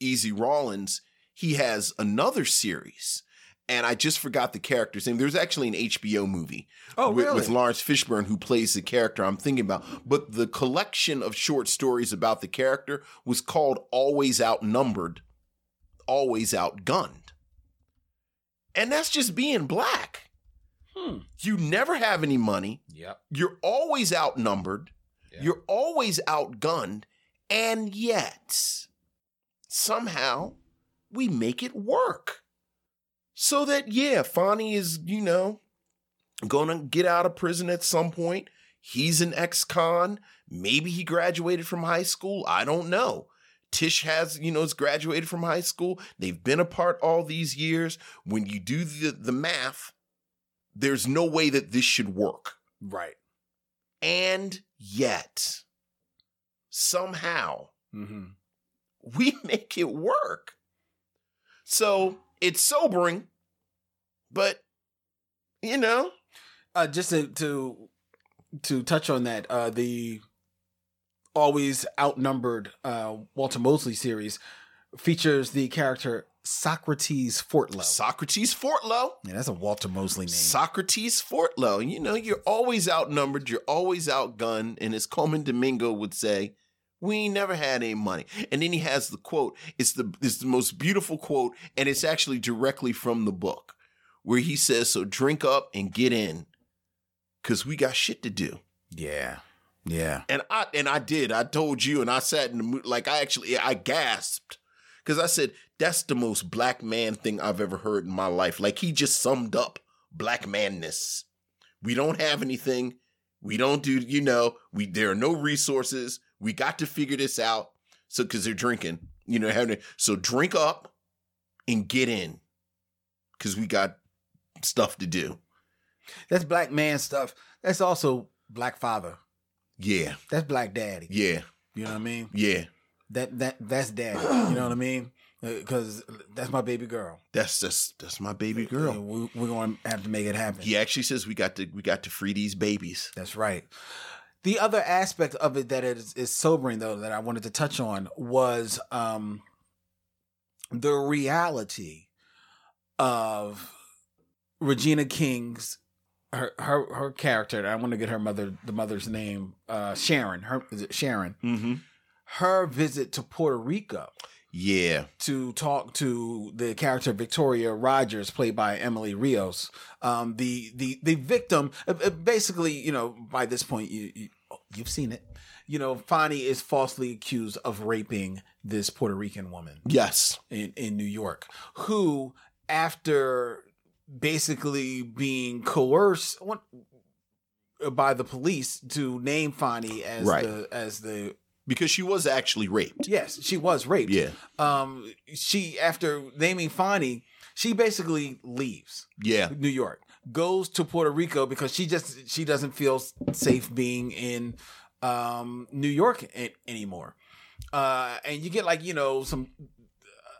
Easy Rawlins, he has another series. And I just forgot the character's name. There's actually an HBO movie Oh, with, really? with Laurence Fishburne who plays the character I'm thinking about. But the collection of short stories about the character was called Always Outnumbered, Always Outgunned. And that's just being black. Hmm. You never have any money. Yep. You're always outnumbered. Yeah. You're always outgunned. And yet, somehow, we make it work. So that, yeah, Fonny is, you know, gonna get out of prison at some point. He's an ex con. Maybe he graduated from high school. I don't know. Tish has, you know, has graduated from high school. They've been apart all these years. When you do the, the math, there's no way that this should work. Right. And yet, somehow, Mm-hmm. we <laughs> make it work. So it's sobering, but, you know, Uh, just to, to to touch on that, uh, the always outnumbered uh, Walter Mosley series features the character Socrates Fortlow. Socrates Fortlow. yeah, that's a Walter Mosley name. Socrates Fortlow. You know, you're always outnumbered, you're always outgunned. And as Colman Domingo would say, we ain't never had any money. And then he has the quote. It's the it's the most beautiful quote, and it's actually directly from the book, where he says, So drink up and get in. Cause we got shit to do. yeah, yeah. And I and I did. I told you, and I sat in the mo- like I actually I gasped because I said that's the most black man thing I've ever heard in my life. Like he just summed up black manness. We don't have anything. We don't do. You know, we there are no resources. We got to figure this out. So because they're drinking, you know, having so drink up and get in because we got stuff to do. That's black man stuff. That's also black father. Yeah, That's black daddy. yeah, You know what I mean? yeah. That that that's daddy. You know what I mean? Because that's my baby girl. That's just that's my baby girl. We, we're going to have to make it happen. He actually says we got to we got to free these babies. That's right. The other aspect of it that is, is sobering, though, that I wanted to touch on was um, the reality of Regina King's her her her character. I want to get her mother the mother's name. Uh, Sharon. Her is it Sharon. Mm-hmm. Her visit to Puerto Rico Yeah, to talk to the character Victoria Rogers, played by Emily Rios. Um, the the the victim, uh, uh, basically, you know, by this point, you, you you've seen it. You know, Fonny is falsely accused of raping this Puerto Rican woman yes, in in New York, who after basically being coerced what, by the police to name Fonny as Right. the as the because she was actually raped. yes, she was raped Yeah, um she after naming Fonny, she basically leaves yeah, New York, goes to Puerto Rico because she just she doesn't feel safe being in um New York a- anymore. Uh and you get like, you know, some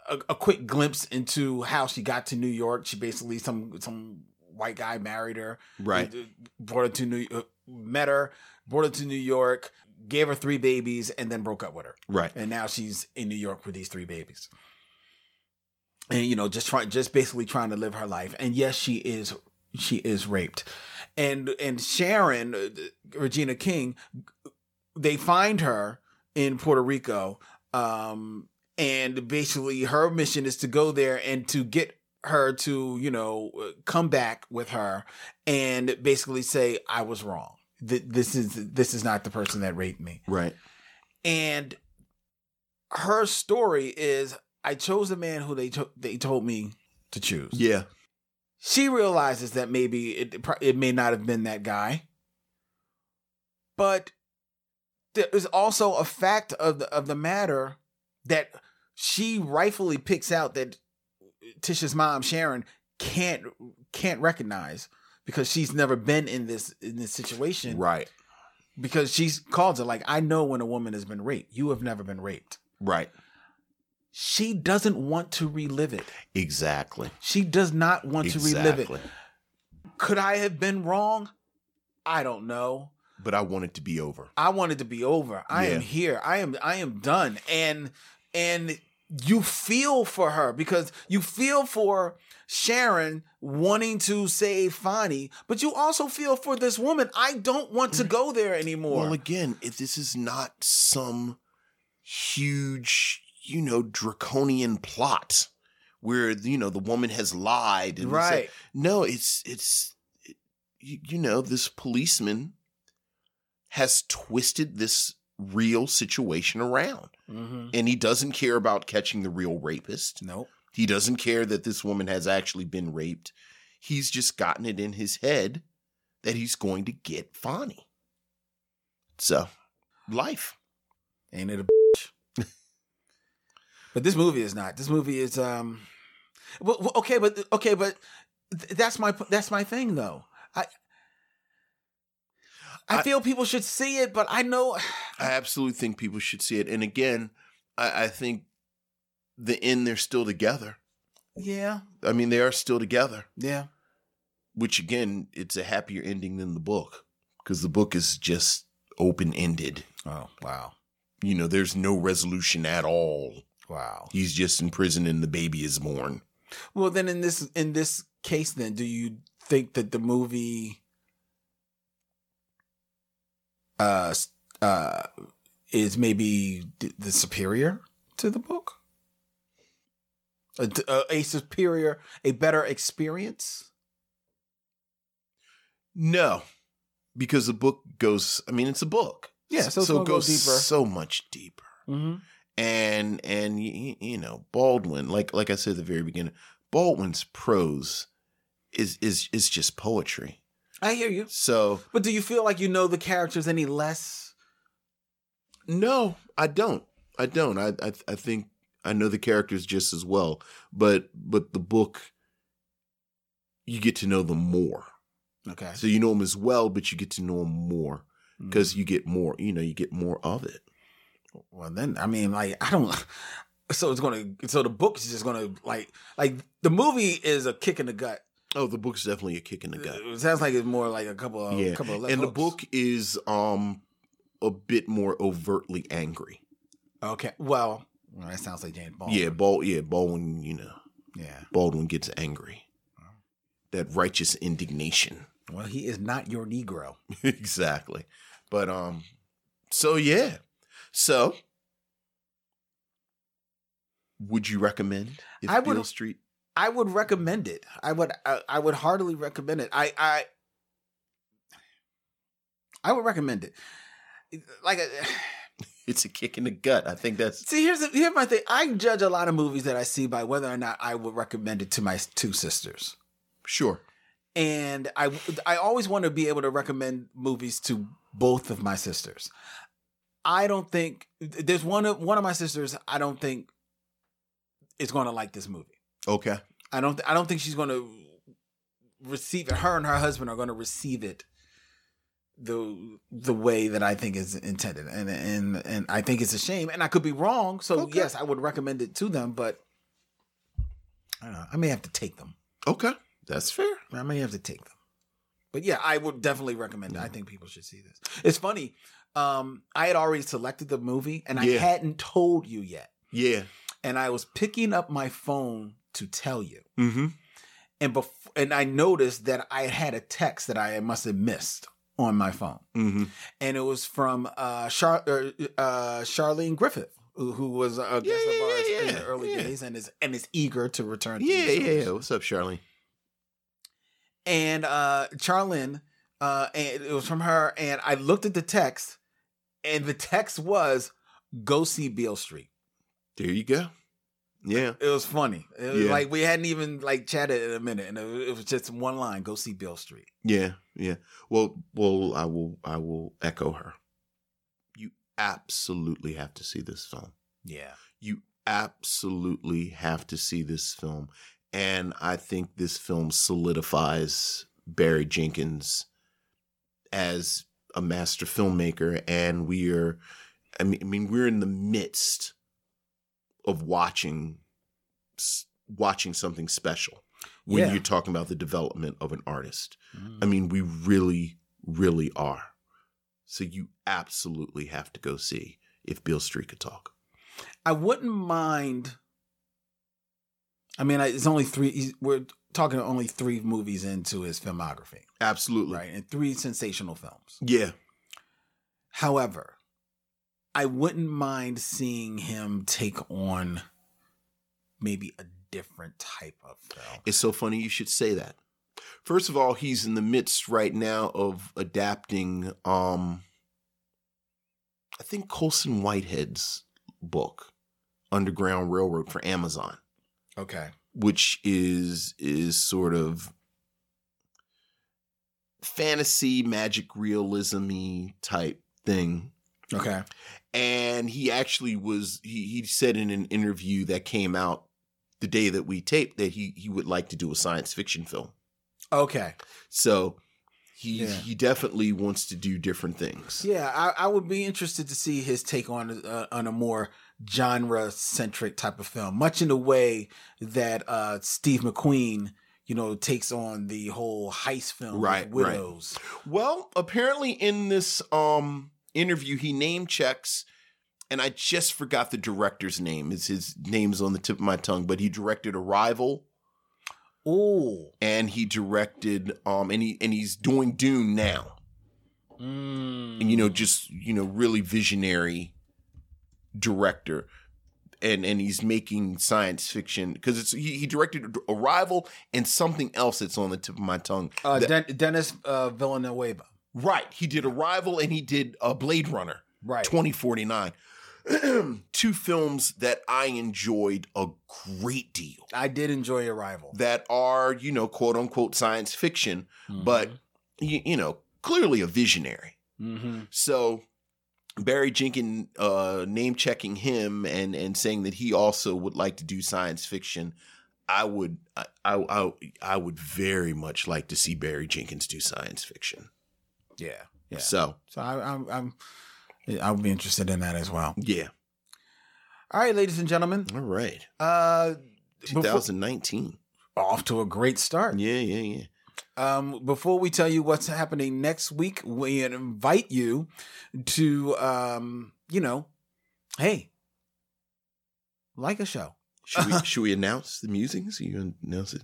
a, a quick glimpse into how she got to New York. She basically some some white guy married her, right. brought her to New uh, met her, brought her to New York, gave her three babies and then broke up with her Right. and now she's in New York with these three babies. And you know, just trying, just basically trying to live her life. And yes, she is, she is raped. And and Sharon, uh, Regina King, they find her in Puerto Rico, um, and basically her mission is to go there and to get her to you know come back with her and basically say I was wrong. Th- This is this is not the person that raped me. Right. And her story is I chose the man who they to- they told me to choose. Yeah. She realizes that maybe it it may not have been that guy. But there is also a fact of the of the matter that she rightfully picks out that Tisha's mom Sharon can't can't recognize because she's never been in this in this situation. Right. Because she's called it like I know when a woman has been raped. You have never been raped. Right. She doesn't want to relive it. Exactly. She does not want to relive it. Could I have been wrong? I don't know. But I want it to be over. I want it to be over. I am here. I am I am done. And and you feel for her because you feel for Sharon wanting to save Fonny, but you also feel for this woman. I don't want to go there anymore. Well, again, if this is not some huge, you know, draconian plot where you know the woman has lied, and Right. said- no, it's it's it, you, you know this policeman has twisted this real situation around, Mhm. and he doesn't care about catching the real rapist. Nope. He doesn't care that this woman has actually been raped. He's just gotten it in his head that he's going to get Fonny. So, life. Ain't it a bitch? <laughs> but this movie is not. This movie is um well, okay, but okay, but th- that's my that's my thing though. I I, I- feel people should see it, but I know I absolutely think people should see it. And again, I, I think the end they're still together. yeah, I mean, they are still together. yeah. Which again, it's a happier ending than the book because the book is just open ended. Oh, wow. You know, there's no resolution at all. Wow. He's just in prison and the baby is born. Well, then in this in this case then do you think that the movie uh uh is maybe th- the superior to the book? A, a, superior, a better experience? No, because the book goes. I mean, it's a book. Yeah, so so it go goes deeper. so much deeper. Mm-hmm. And and y- y- you know Baldwin, like like I said at the very beginning, Baldwin's prose is is is just poetry. I hear you. So But do you feel like you know the characters any less? no, I don't. I don't. I I, I think I know the characters just as well. But but the book, you get to know them more. Okay. So you know them as well, but you get to know them more because Mm. you get more. You know, you get more of it. Well, then I mean, like I don't. <laughs> So it's gonna. So the book is just gonna like like the movie is a kick in the gut. Oh, the book's definitely a kick in the gut. It sounds like it's more like a couple of yeah, couple of and the book is um a bit more overtly angry. Okay. Well, well, that sounds like James Bond. Yeah, Bald. Yeah, Baldwin. You know, Yeah. Baldwin gets angry. That righteous indignation. Well, he is not your Negro. <laughs> exactly. But um, so yeah, so would you recommend if I would- Beale Street? I would recommend it. I would. I, I would heartily recommend it. I. I. I would recommend it. Like, uh, <sighs> It's a kick in the gut. I think that's see, here's the, here's my thing. I judge a lot of movies that I see by whether or not I would recommend it to my two sisters. sure. and I I always want to be able to recommend movies to both of my sisters. I don't think there's one of one of my sisters. I don't think is going to like this movie. Okay. I don't. I don't think she's going to receive it. Her and her husband are going to receive it the the way that I think is intended, and and and I think it's a shame. And I could be wrong. So Okay. yes, I would recommend it to them, but I don't know. I may have to take them. Okay. That's fair. I may have to take them. But yeah, I would definitely recommend it. I think people should see this. It's funny. Um, I had already selected the movie and I Yeah. hadn't told you yet. Yeah. And I was picking up my phone to tell you. Mm-hmm. And bef- and I noticed that I had a text that I must have missed on my phone. Mm-hmm. And it was from uh, Char- uh, uh, Charlene Griffith, who, who was a guest Yeah, of ours yeah, in the early days and is and is eager to return. To Yeah, yeah, yeah. What's up, Charlene? and uh Charlene, uh and it was from her, and I looked at the text, and the text was go see Beale Street. There you go. Yeah. It was funny. It was Yeah. like we hadn't even like chatted in a minute, and it, it was just one line: "Go see Beale Street." Yeah. Yeah. Well, well, I will. I will echo her. You absolutely have to see this film. Yeah. You absolutely have to see this film. And I think this film solidifies Barry Jenkins as a master filmmaker. And we are, I mean, I mean we're in the midst of watching watching something special when Yeah. you're talking about the development of an artist. Mm. I mean, we really, really are. So you absolutely have to go see if Beale Street could talk. I wouldn't mind. I mean, it's only three. he's- We're talking only three movies into his filmography, Absolutely. right? And three sensational films. Yeah. However, I wouldn't mind seeing him take on maybe a different type of film. It's so funny you should say that. First of all, he's in the midst right now of adapting um I think Colson Whitehead's book, Underground Railroad for Amazon, Okay. which is is sort of fantasy magic realism type thing Okay. And he actually was he he said in an interview that came out the day that we taped that he he would like to do a science fiction film. Okay. So he Yeah. he definitely wants to do different things. Yeah, I, I would be interested to see his take on uh, on a more genre centric type of film, much in the way that uh, Steve McQueen, you know, takes on the whole heist film, Right, with right. Well, apparently in this um interview he name checks and I just forgot the director's name. Is his name's on the tip of my tongue, but he directed Arrival Oh, and he directed um and he and he's doing Dune now. mm. and you know just you know really visionary director and and he's making science fiction because it's he, he directed arrival and something else that's on the tip of my tongue uh, That- Den- Dennis uh, Villanueva. Right he did arrival and he did a blade runner Right. 2049 <clears throat> two films that i enjoyed a great deal I did enjoy Arrival. that are you know quote unquote science fiction Mm-hmm. but you, you know clearly a visionary hmm So Barry Jenkins uh, name checking him and and saying that he also would like to do science fiction. I would I I I would very much like to see Barry Jenkins do science fiction. Yeah, yeah. So So I, I'm, I'm, I'll be interested in that as well. yeah, All right, ladies and gentlemen, all right. uh, before- 2019. off to a great start. Yeah, yeah, yeah. Um, before we tell you what's happening next week, we invite you to, um, you know, hey, like a show. Should we <laughs> should we announce the musings? You announce it.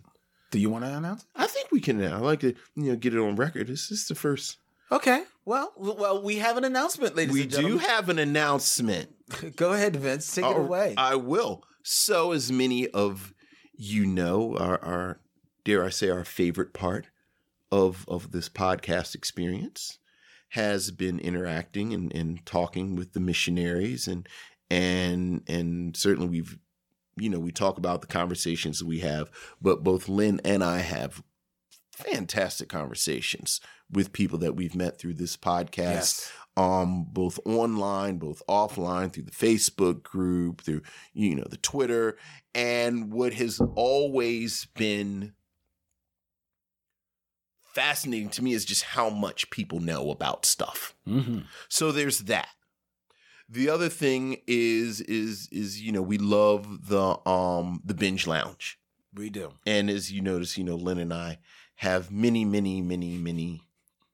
Do you want to announce? it? I think we can. I like to you know get it on record. This is the first. Okay. Well, well, we have an announcement, ladies and we and do gentlemen. have an announcement. <laughs> Go ahead, Vince. Take it away. I will. So, as many of you know, our, our dare I say, our favorite part of of this podcast experience has been interacting and, and talking with the missionaries and and and certainly we've you know we talk about the conversations we have but both lynn and i have fantastic conversations with people that we've met through this podcast yes. um both online both offline through the facebook group through you know the twitter and what has always been fascinating to me is just how much people know about stuff Mm-hmm. so there's that the other thing is is is you know we love the um the binge lounge We do. and as you notice, you know, Lynn and I have many, many, many, many,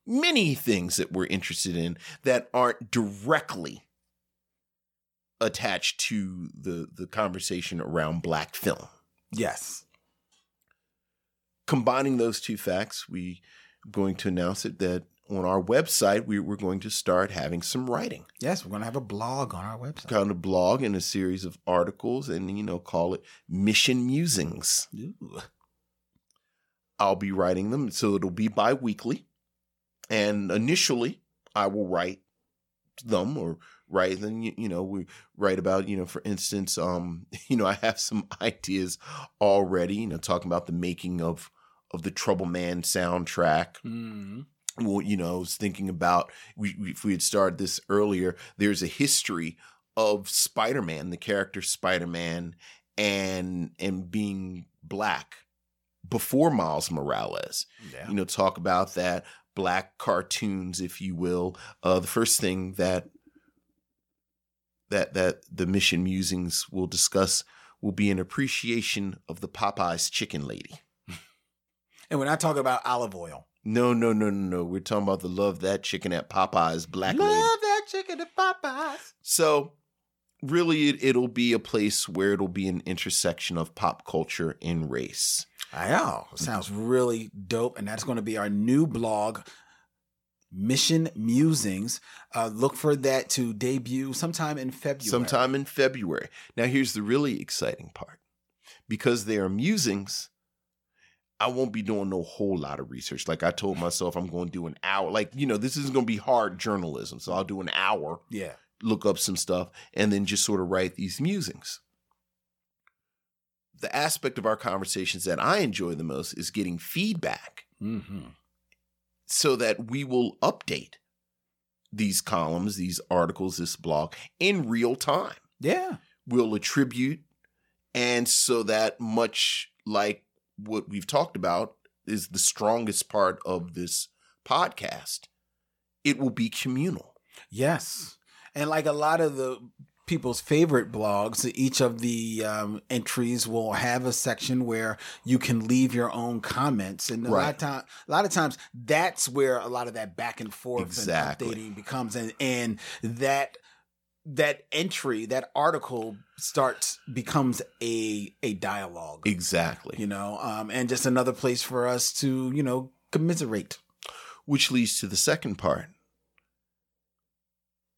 many things that we're interested in that aren't directly attached to the the conversation around black film. Yes. Combining those two facts, we are going to announce it that on our website we, we're going to start having some writing. Yes, we're going to have a blog on our website. Kind of blog and a series of articles and you know call it Mission Musings. Ooh. I'll be writing them. So it'll be bi weekly. And initially, I will write them or write them. You, you know, we write about, you know, for instance, um, <laughs> you know, I have some <laughs> ideas already, you know, talking about the making of of the Trouble Man soundtrack. Mm. well, you know, I was thinking about we, we, if we had started this earlier, there's a history of Spider-Man, the character Spider-Man, and and being black before Miles Morales. Yeah. You know, talk about that black cartoons, if you will. Uh, the first thing that that that the mission musings will discuss will be an appreciation of the Popeyes chicken lady. And we're not talking about Olive Oyl. No, no, no, no, no. We're talking about the love that chicken at Popeyes black lady. Love that chicken at Popeyes. So really it, it'll be a place where it'll be an intersection of pop culture and race. I know. Sounds really dope. And that's going to be our new blog, Mission Musings. Uh, look for that to debut sometime in February. Sometime in February. Now here's the really exciting part. Because they are musings, I won't be doing no whole lot of research. Like I told myself I'm going to do an hour. Like, you know, this isn't going to be hard journalism. So I'll do an hour Yeah. look up some stuff, and then just sort of write these musings. The aspect of our conversations that I enjoy the most is getting feedback Mm-hmm. so that we will update these columns, these articles, this blog in real time. Yeah. We'll attribute, and so that much like what we've talked about is the strongest part of this podcast, it will be communal. Yes. And like a lot of the people's favorite blogs, each of the um, entries will have a section where you can leave your own comments. And a lot of time, a lot of times that's where a lot of that back and forth Exactly. and updating becomes and, and that that entry, that article starts becomes a a dialogue. Exactly. You know, um, and just another place for us to, you know, commiserate. Which leads to the second part.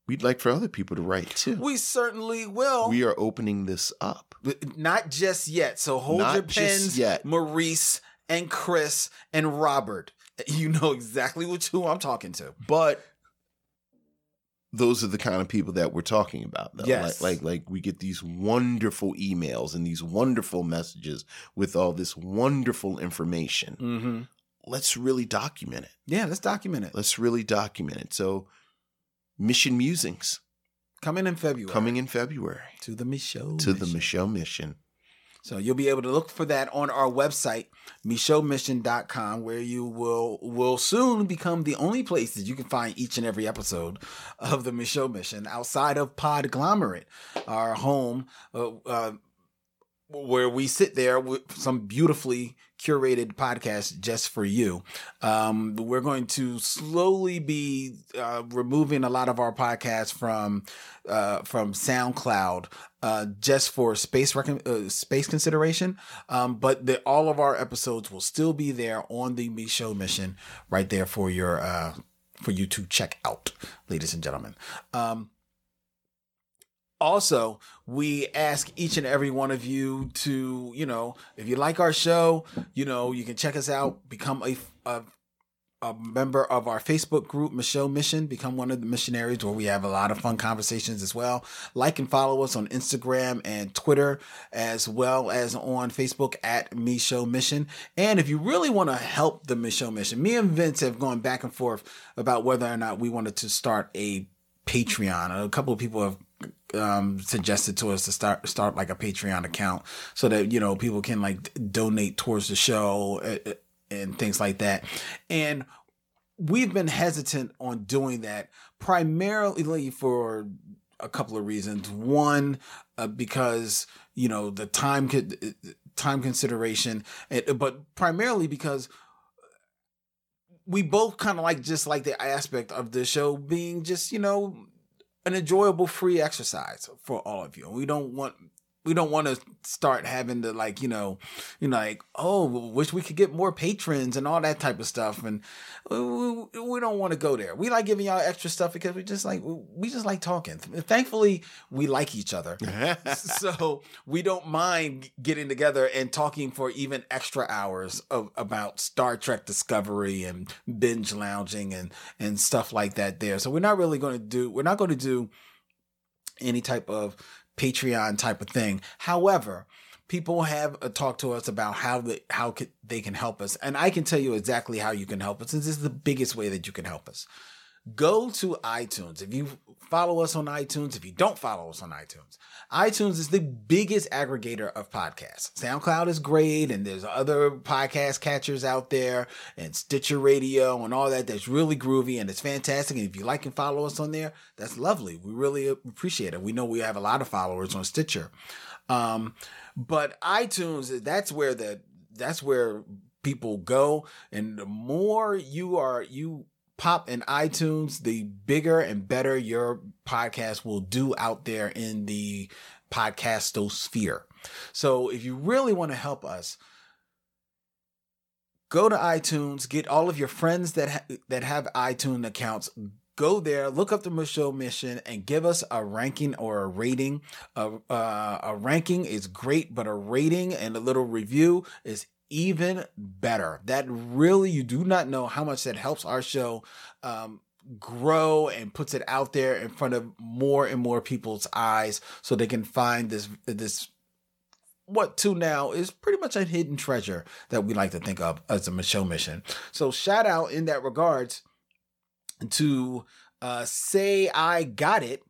We'd like for other people to write too. We certainly will. We are opening this up. Not just yet. So hold Not your just pens, yet. Maurice and Chris and Robert. <laughs> You know exactly which who I'm talking to. But those are the kind of people that we're talking about though. Yes. Like, like like we get these wonderful emails and these wonderful messages with all this wonderful information. Mm-hmm. Let's really document it. Yeah, let's document it. Let's really document it. So Mission Musings Coming in February. coming in February to the Micheaux. to the Mission. Micheaux Mission. So you'll be able to look for that on our website, micheauxmission.com, where you will will soon become the only place that you can find each and every episode of the Micheaux Mission outside of Podglomerate, our home, uh, uh, where we sit there with some beautifully curated podcast just for you. Um, we're going to slowly be uh, removing a lot of our podcasts from uh, from SoundCloud uh, just for space recon- uh, space consideration. Um, but the, all of our episodes will still be there on the Micheaux mission, right there for your uh, for you to check out, ladies and gentlemen. Um, also, we ask each and every one of you to, you know, if you like our show, you know, you can check us out, become a, a, a member of our Facebook group, Micheaux Mission, become one of the missionaries where we have a lot of fun conversations as well. Like and follow us on Instagram and Twitter, as well as on Facebook at Micheaux Mission. And if you really want to help the Micheaux Mission, me and Vince have gone back and forth about whether or not we wanted to start a Patreon. A couple of people have um, suggested to us to start start like a Patreon account so that you know people can like donate towards the show uh, and things like that. And we've been hesitant on doing that primarily for a couple of reasons. One, uh, because you know the time could time consideration, and, but primarily because we both kind of like just like the aspect of the show being just you know an enjoyable free exercise for all of you. And We don't want we don't want to start having to like you know you know like oh wish we could get more patrons and all that type of stuff and we, we don't want to go there. We like giving y'all extra stuff because we just like we just like talking. Thankfully we like each other. <laughs> So we don't mind getting together and talking for even extra hours of about Star Trek Discovery and binge lounging and and stuff like that there. So we're not really going to do we're not going to do any type of Patreon type of thing. However, people have uh, talked to us about how the, how they can help us, and I can tell you exactly how you can help us. Since this is the biggest way that you can help us. Go to iTunes. If you follow us on iTunes, if you don't follow us on iTunes, iTunes is the biggest aggregator of podcasts. SoundCloud is great, and there's other podcast catchers out there, and Stitcher Radio, and all that. That's really groovy and it's fantastic. And if you like and follow us on there, that's lovely. We really appreciate it. We know we have a lot of followers on Stitcher, um, but iTunes that's where the that's where people go, and the more you are you pop in iTunes, the bigger and better your podcast will do out there in the podcastosphere. So if you really want to help us, go to iTunes, get all of your friends that ha- that have iTunes accounts. Go there, look up the Micheaux Mission, and give us a ranking or a rating. A, uh, a ranking is great, but a rating and a little review is even better. That really, you do not know how much that helps our show um, grow and puts it out there in front of more and more people's eyes so they can find this this what to now is pretty much a hidden treasure that we like to think of as a Micheaux mission. So shout out in that regards to uh, say I got it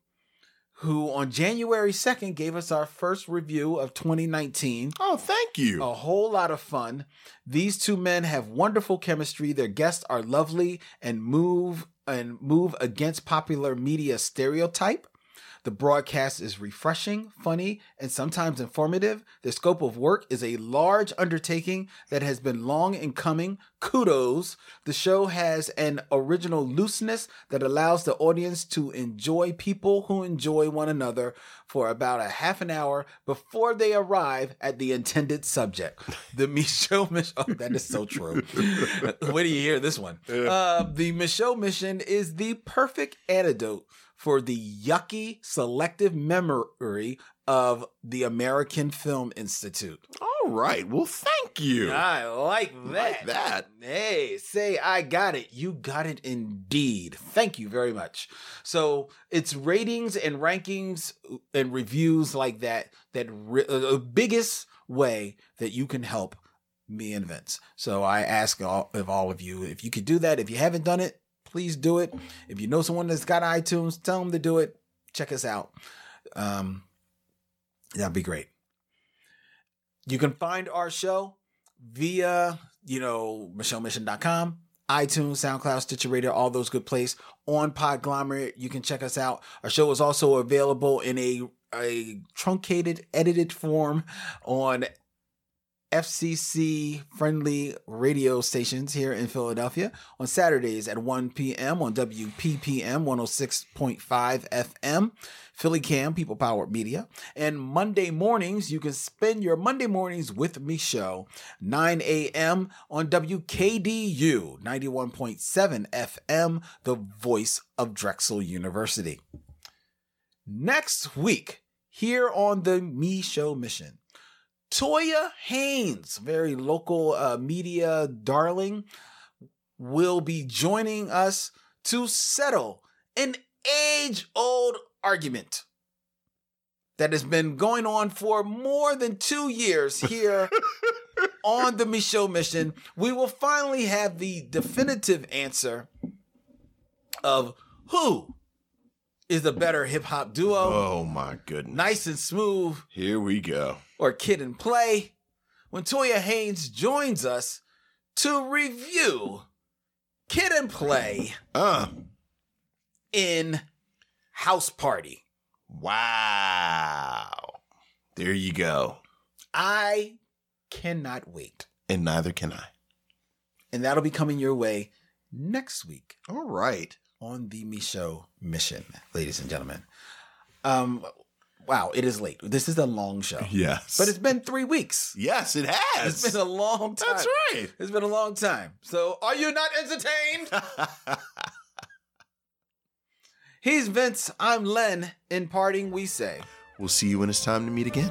who on January 2nd gave us our first review of 2019. Oh, thank you. A whole lot of fun. These two men have wonderful chemistry. Their guests are lovely and move and move against popular media stereotype. The broadcast is refreshing, funny, and sometimes informative. The scope of work is a large undertaking that has been long in coming. Kudos. The show has an original looseness that allows the audience to enjoy people who enjoy one another for about a half an hour before they arrive at the intended subject. <laughs> The Micheaux mission. Oh, that is so true. <laughs> Where do you hear this one? Uh, the Micheaux mission is the perfect antidote for the yucky selective memory of the American Film Institute. All right. Well, thank you. I like that. Like that. Hey, say I got it. You got it indeed. Thank you very much. So it's ratings and rankings and reviews like that that re- uh, the biggest way that you can help me and Vince. So I ask all of all of you if you could do that. If you haven't done it, please do it. If you know someone that's got iTunes, tell them to do it. Check us out. Um, that'd be great. You can find our show via, you know, MicheauxMission.com, iTunes, SoundCloud, Stitcher Radio, all those good places. On Podglomerate, you can check us out. Our show is also available in a a truncated, edited form on FCC friendly radio stations here in Philadelphia on Saturdays at 1 p.m. on WPPM 106.5 FM, PhillyCAM, People Powered Media. And Monday mornings, you can spend your Monday mornings with me show 9 a.m. on WKDU 91.7 FM, the voice of Drexel University. Next week, here on the Micheaux Mission, Toya Haynes, very local uh, media darling, will be joining us to settle an age old argument that has been going on for more than two years here <laughs> on the Micheaux Mission. We will finally have the definitive answer of who is the better hip hop duo. Oh my goodness. Nice and smooth Here we go. or Kid and Play when Toya Haynes joins us to review Kid and Play Uh. in House Party. Wow. There you go. I cannot wait. And neither can I. And that'll be coming your way next week All right. On the Micheaux Mission, ladies and gentlemen. Um, wow, it is late. This is a long show. Yes. But it's been three weeks. yes, it has. It's been a long time. That's right. It's been a long time. So are you not entertained? <laughs> He's Vince. I'm Len. In parting, we say. we'll see you when it's time to meet again.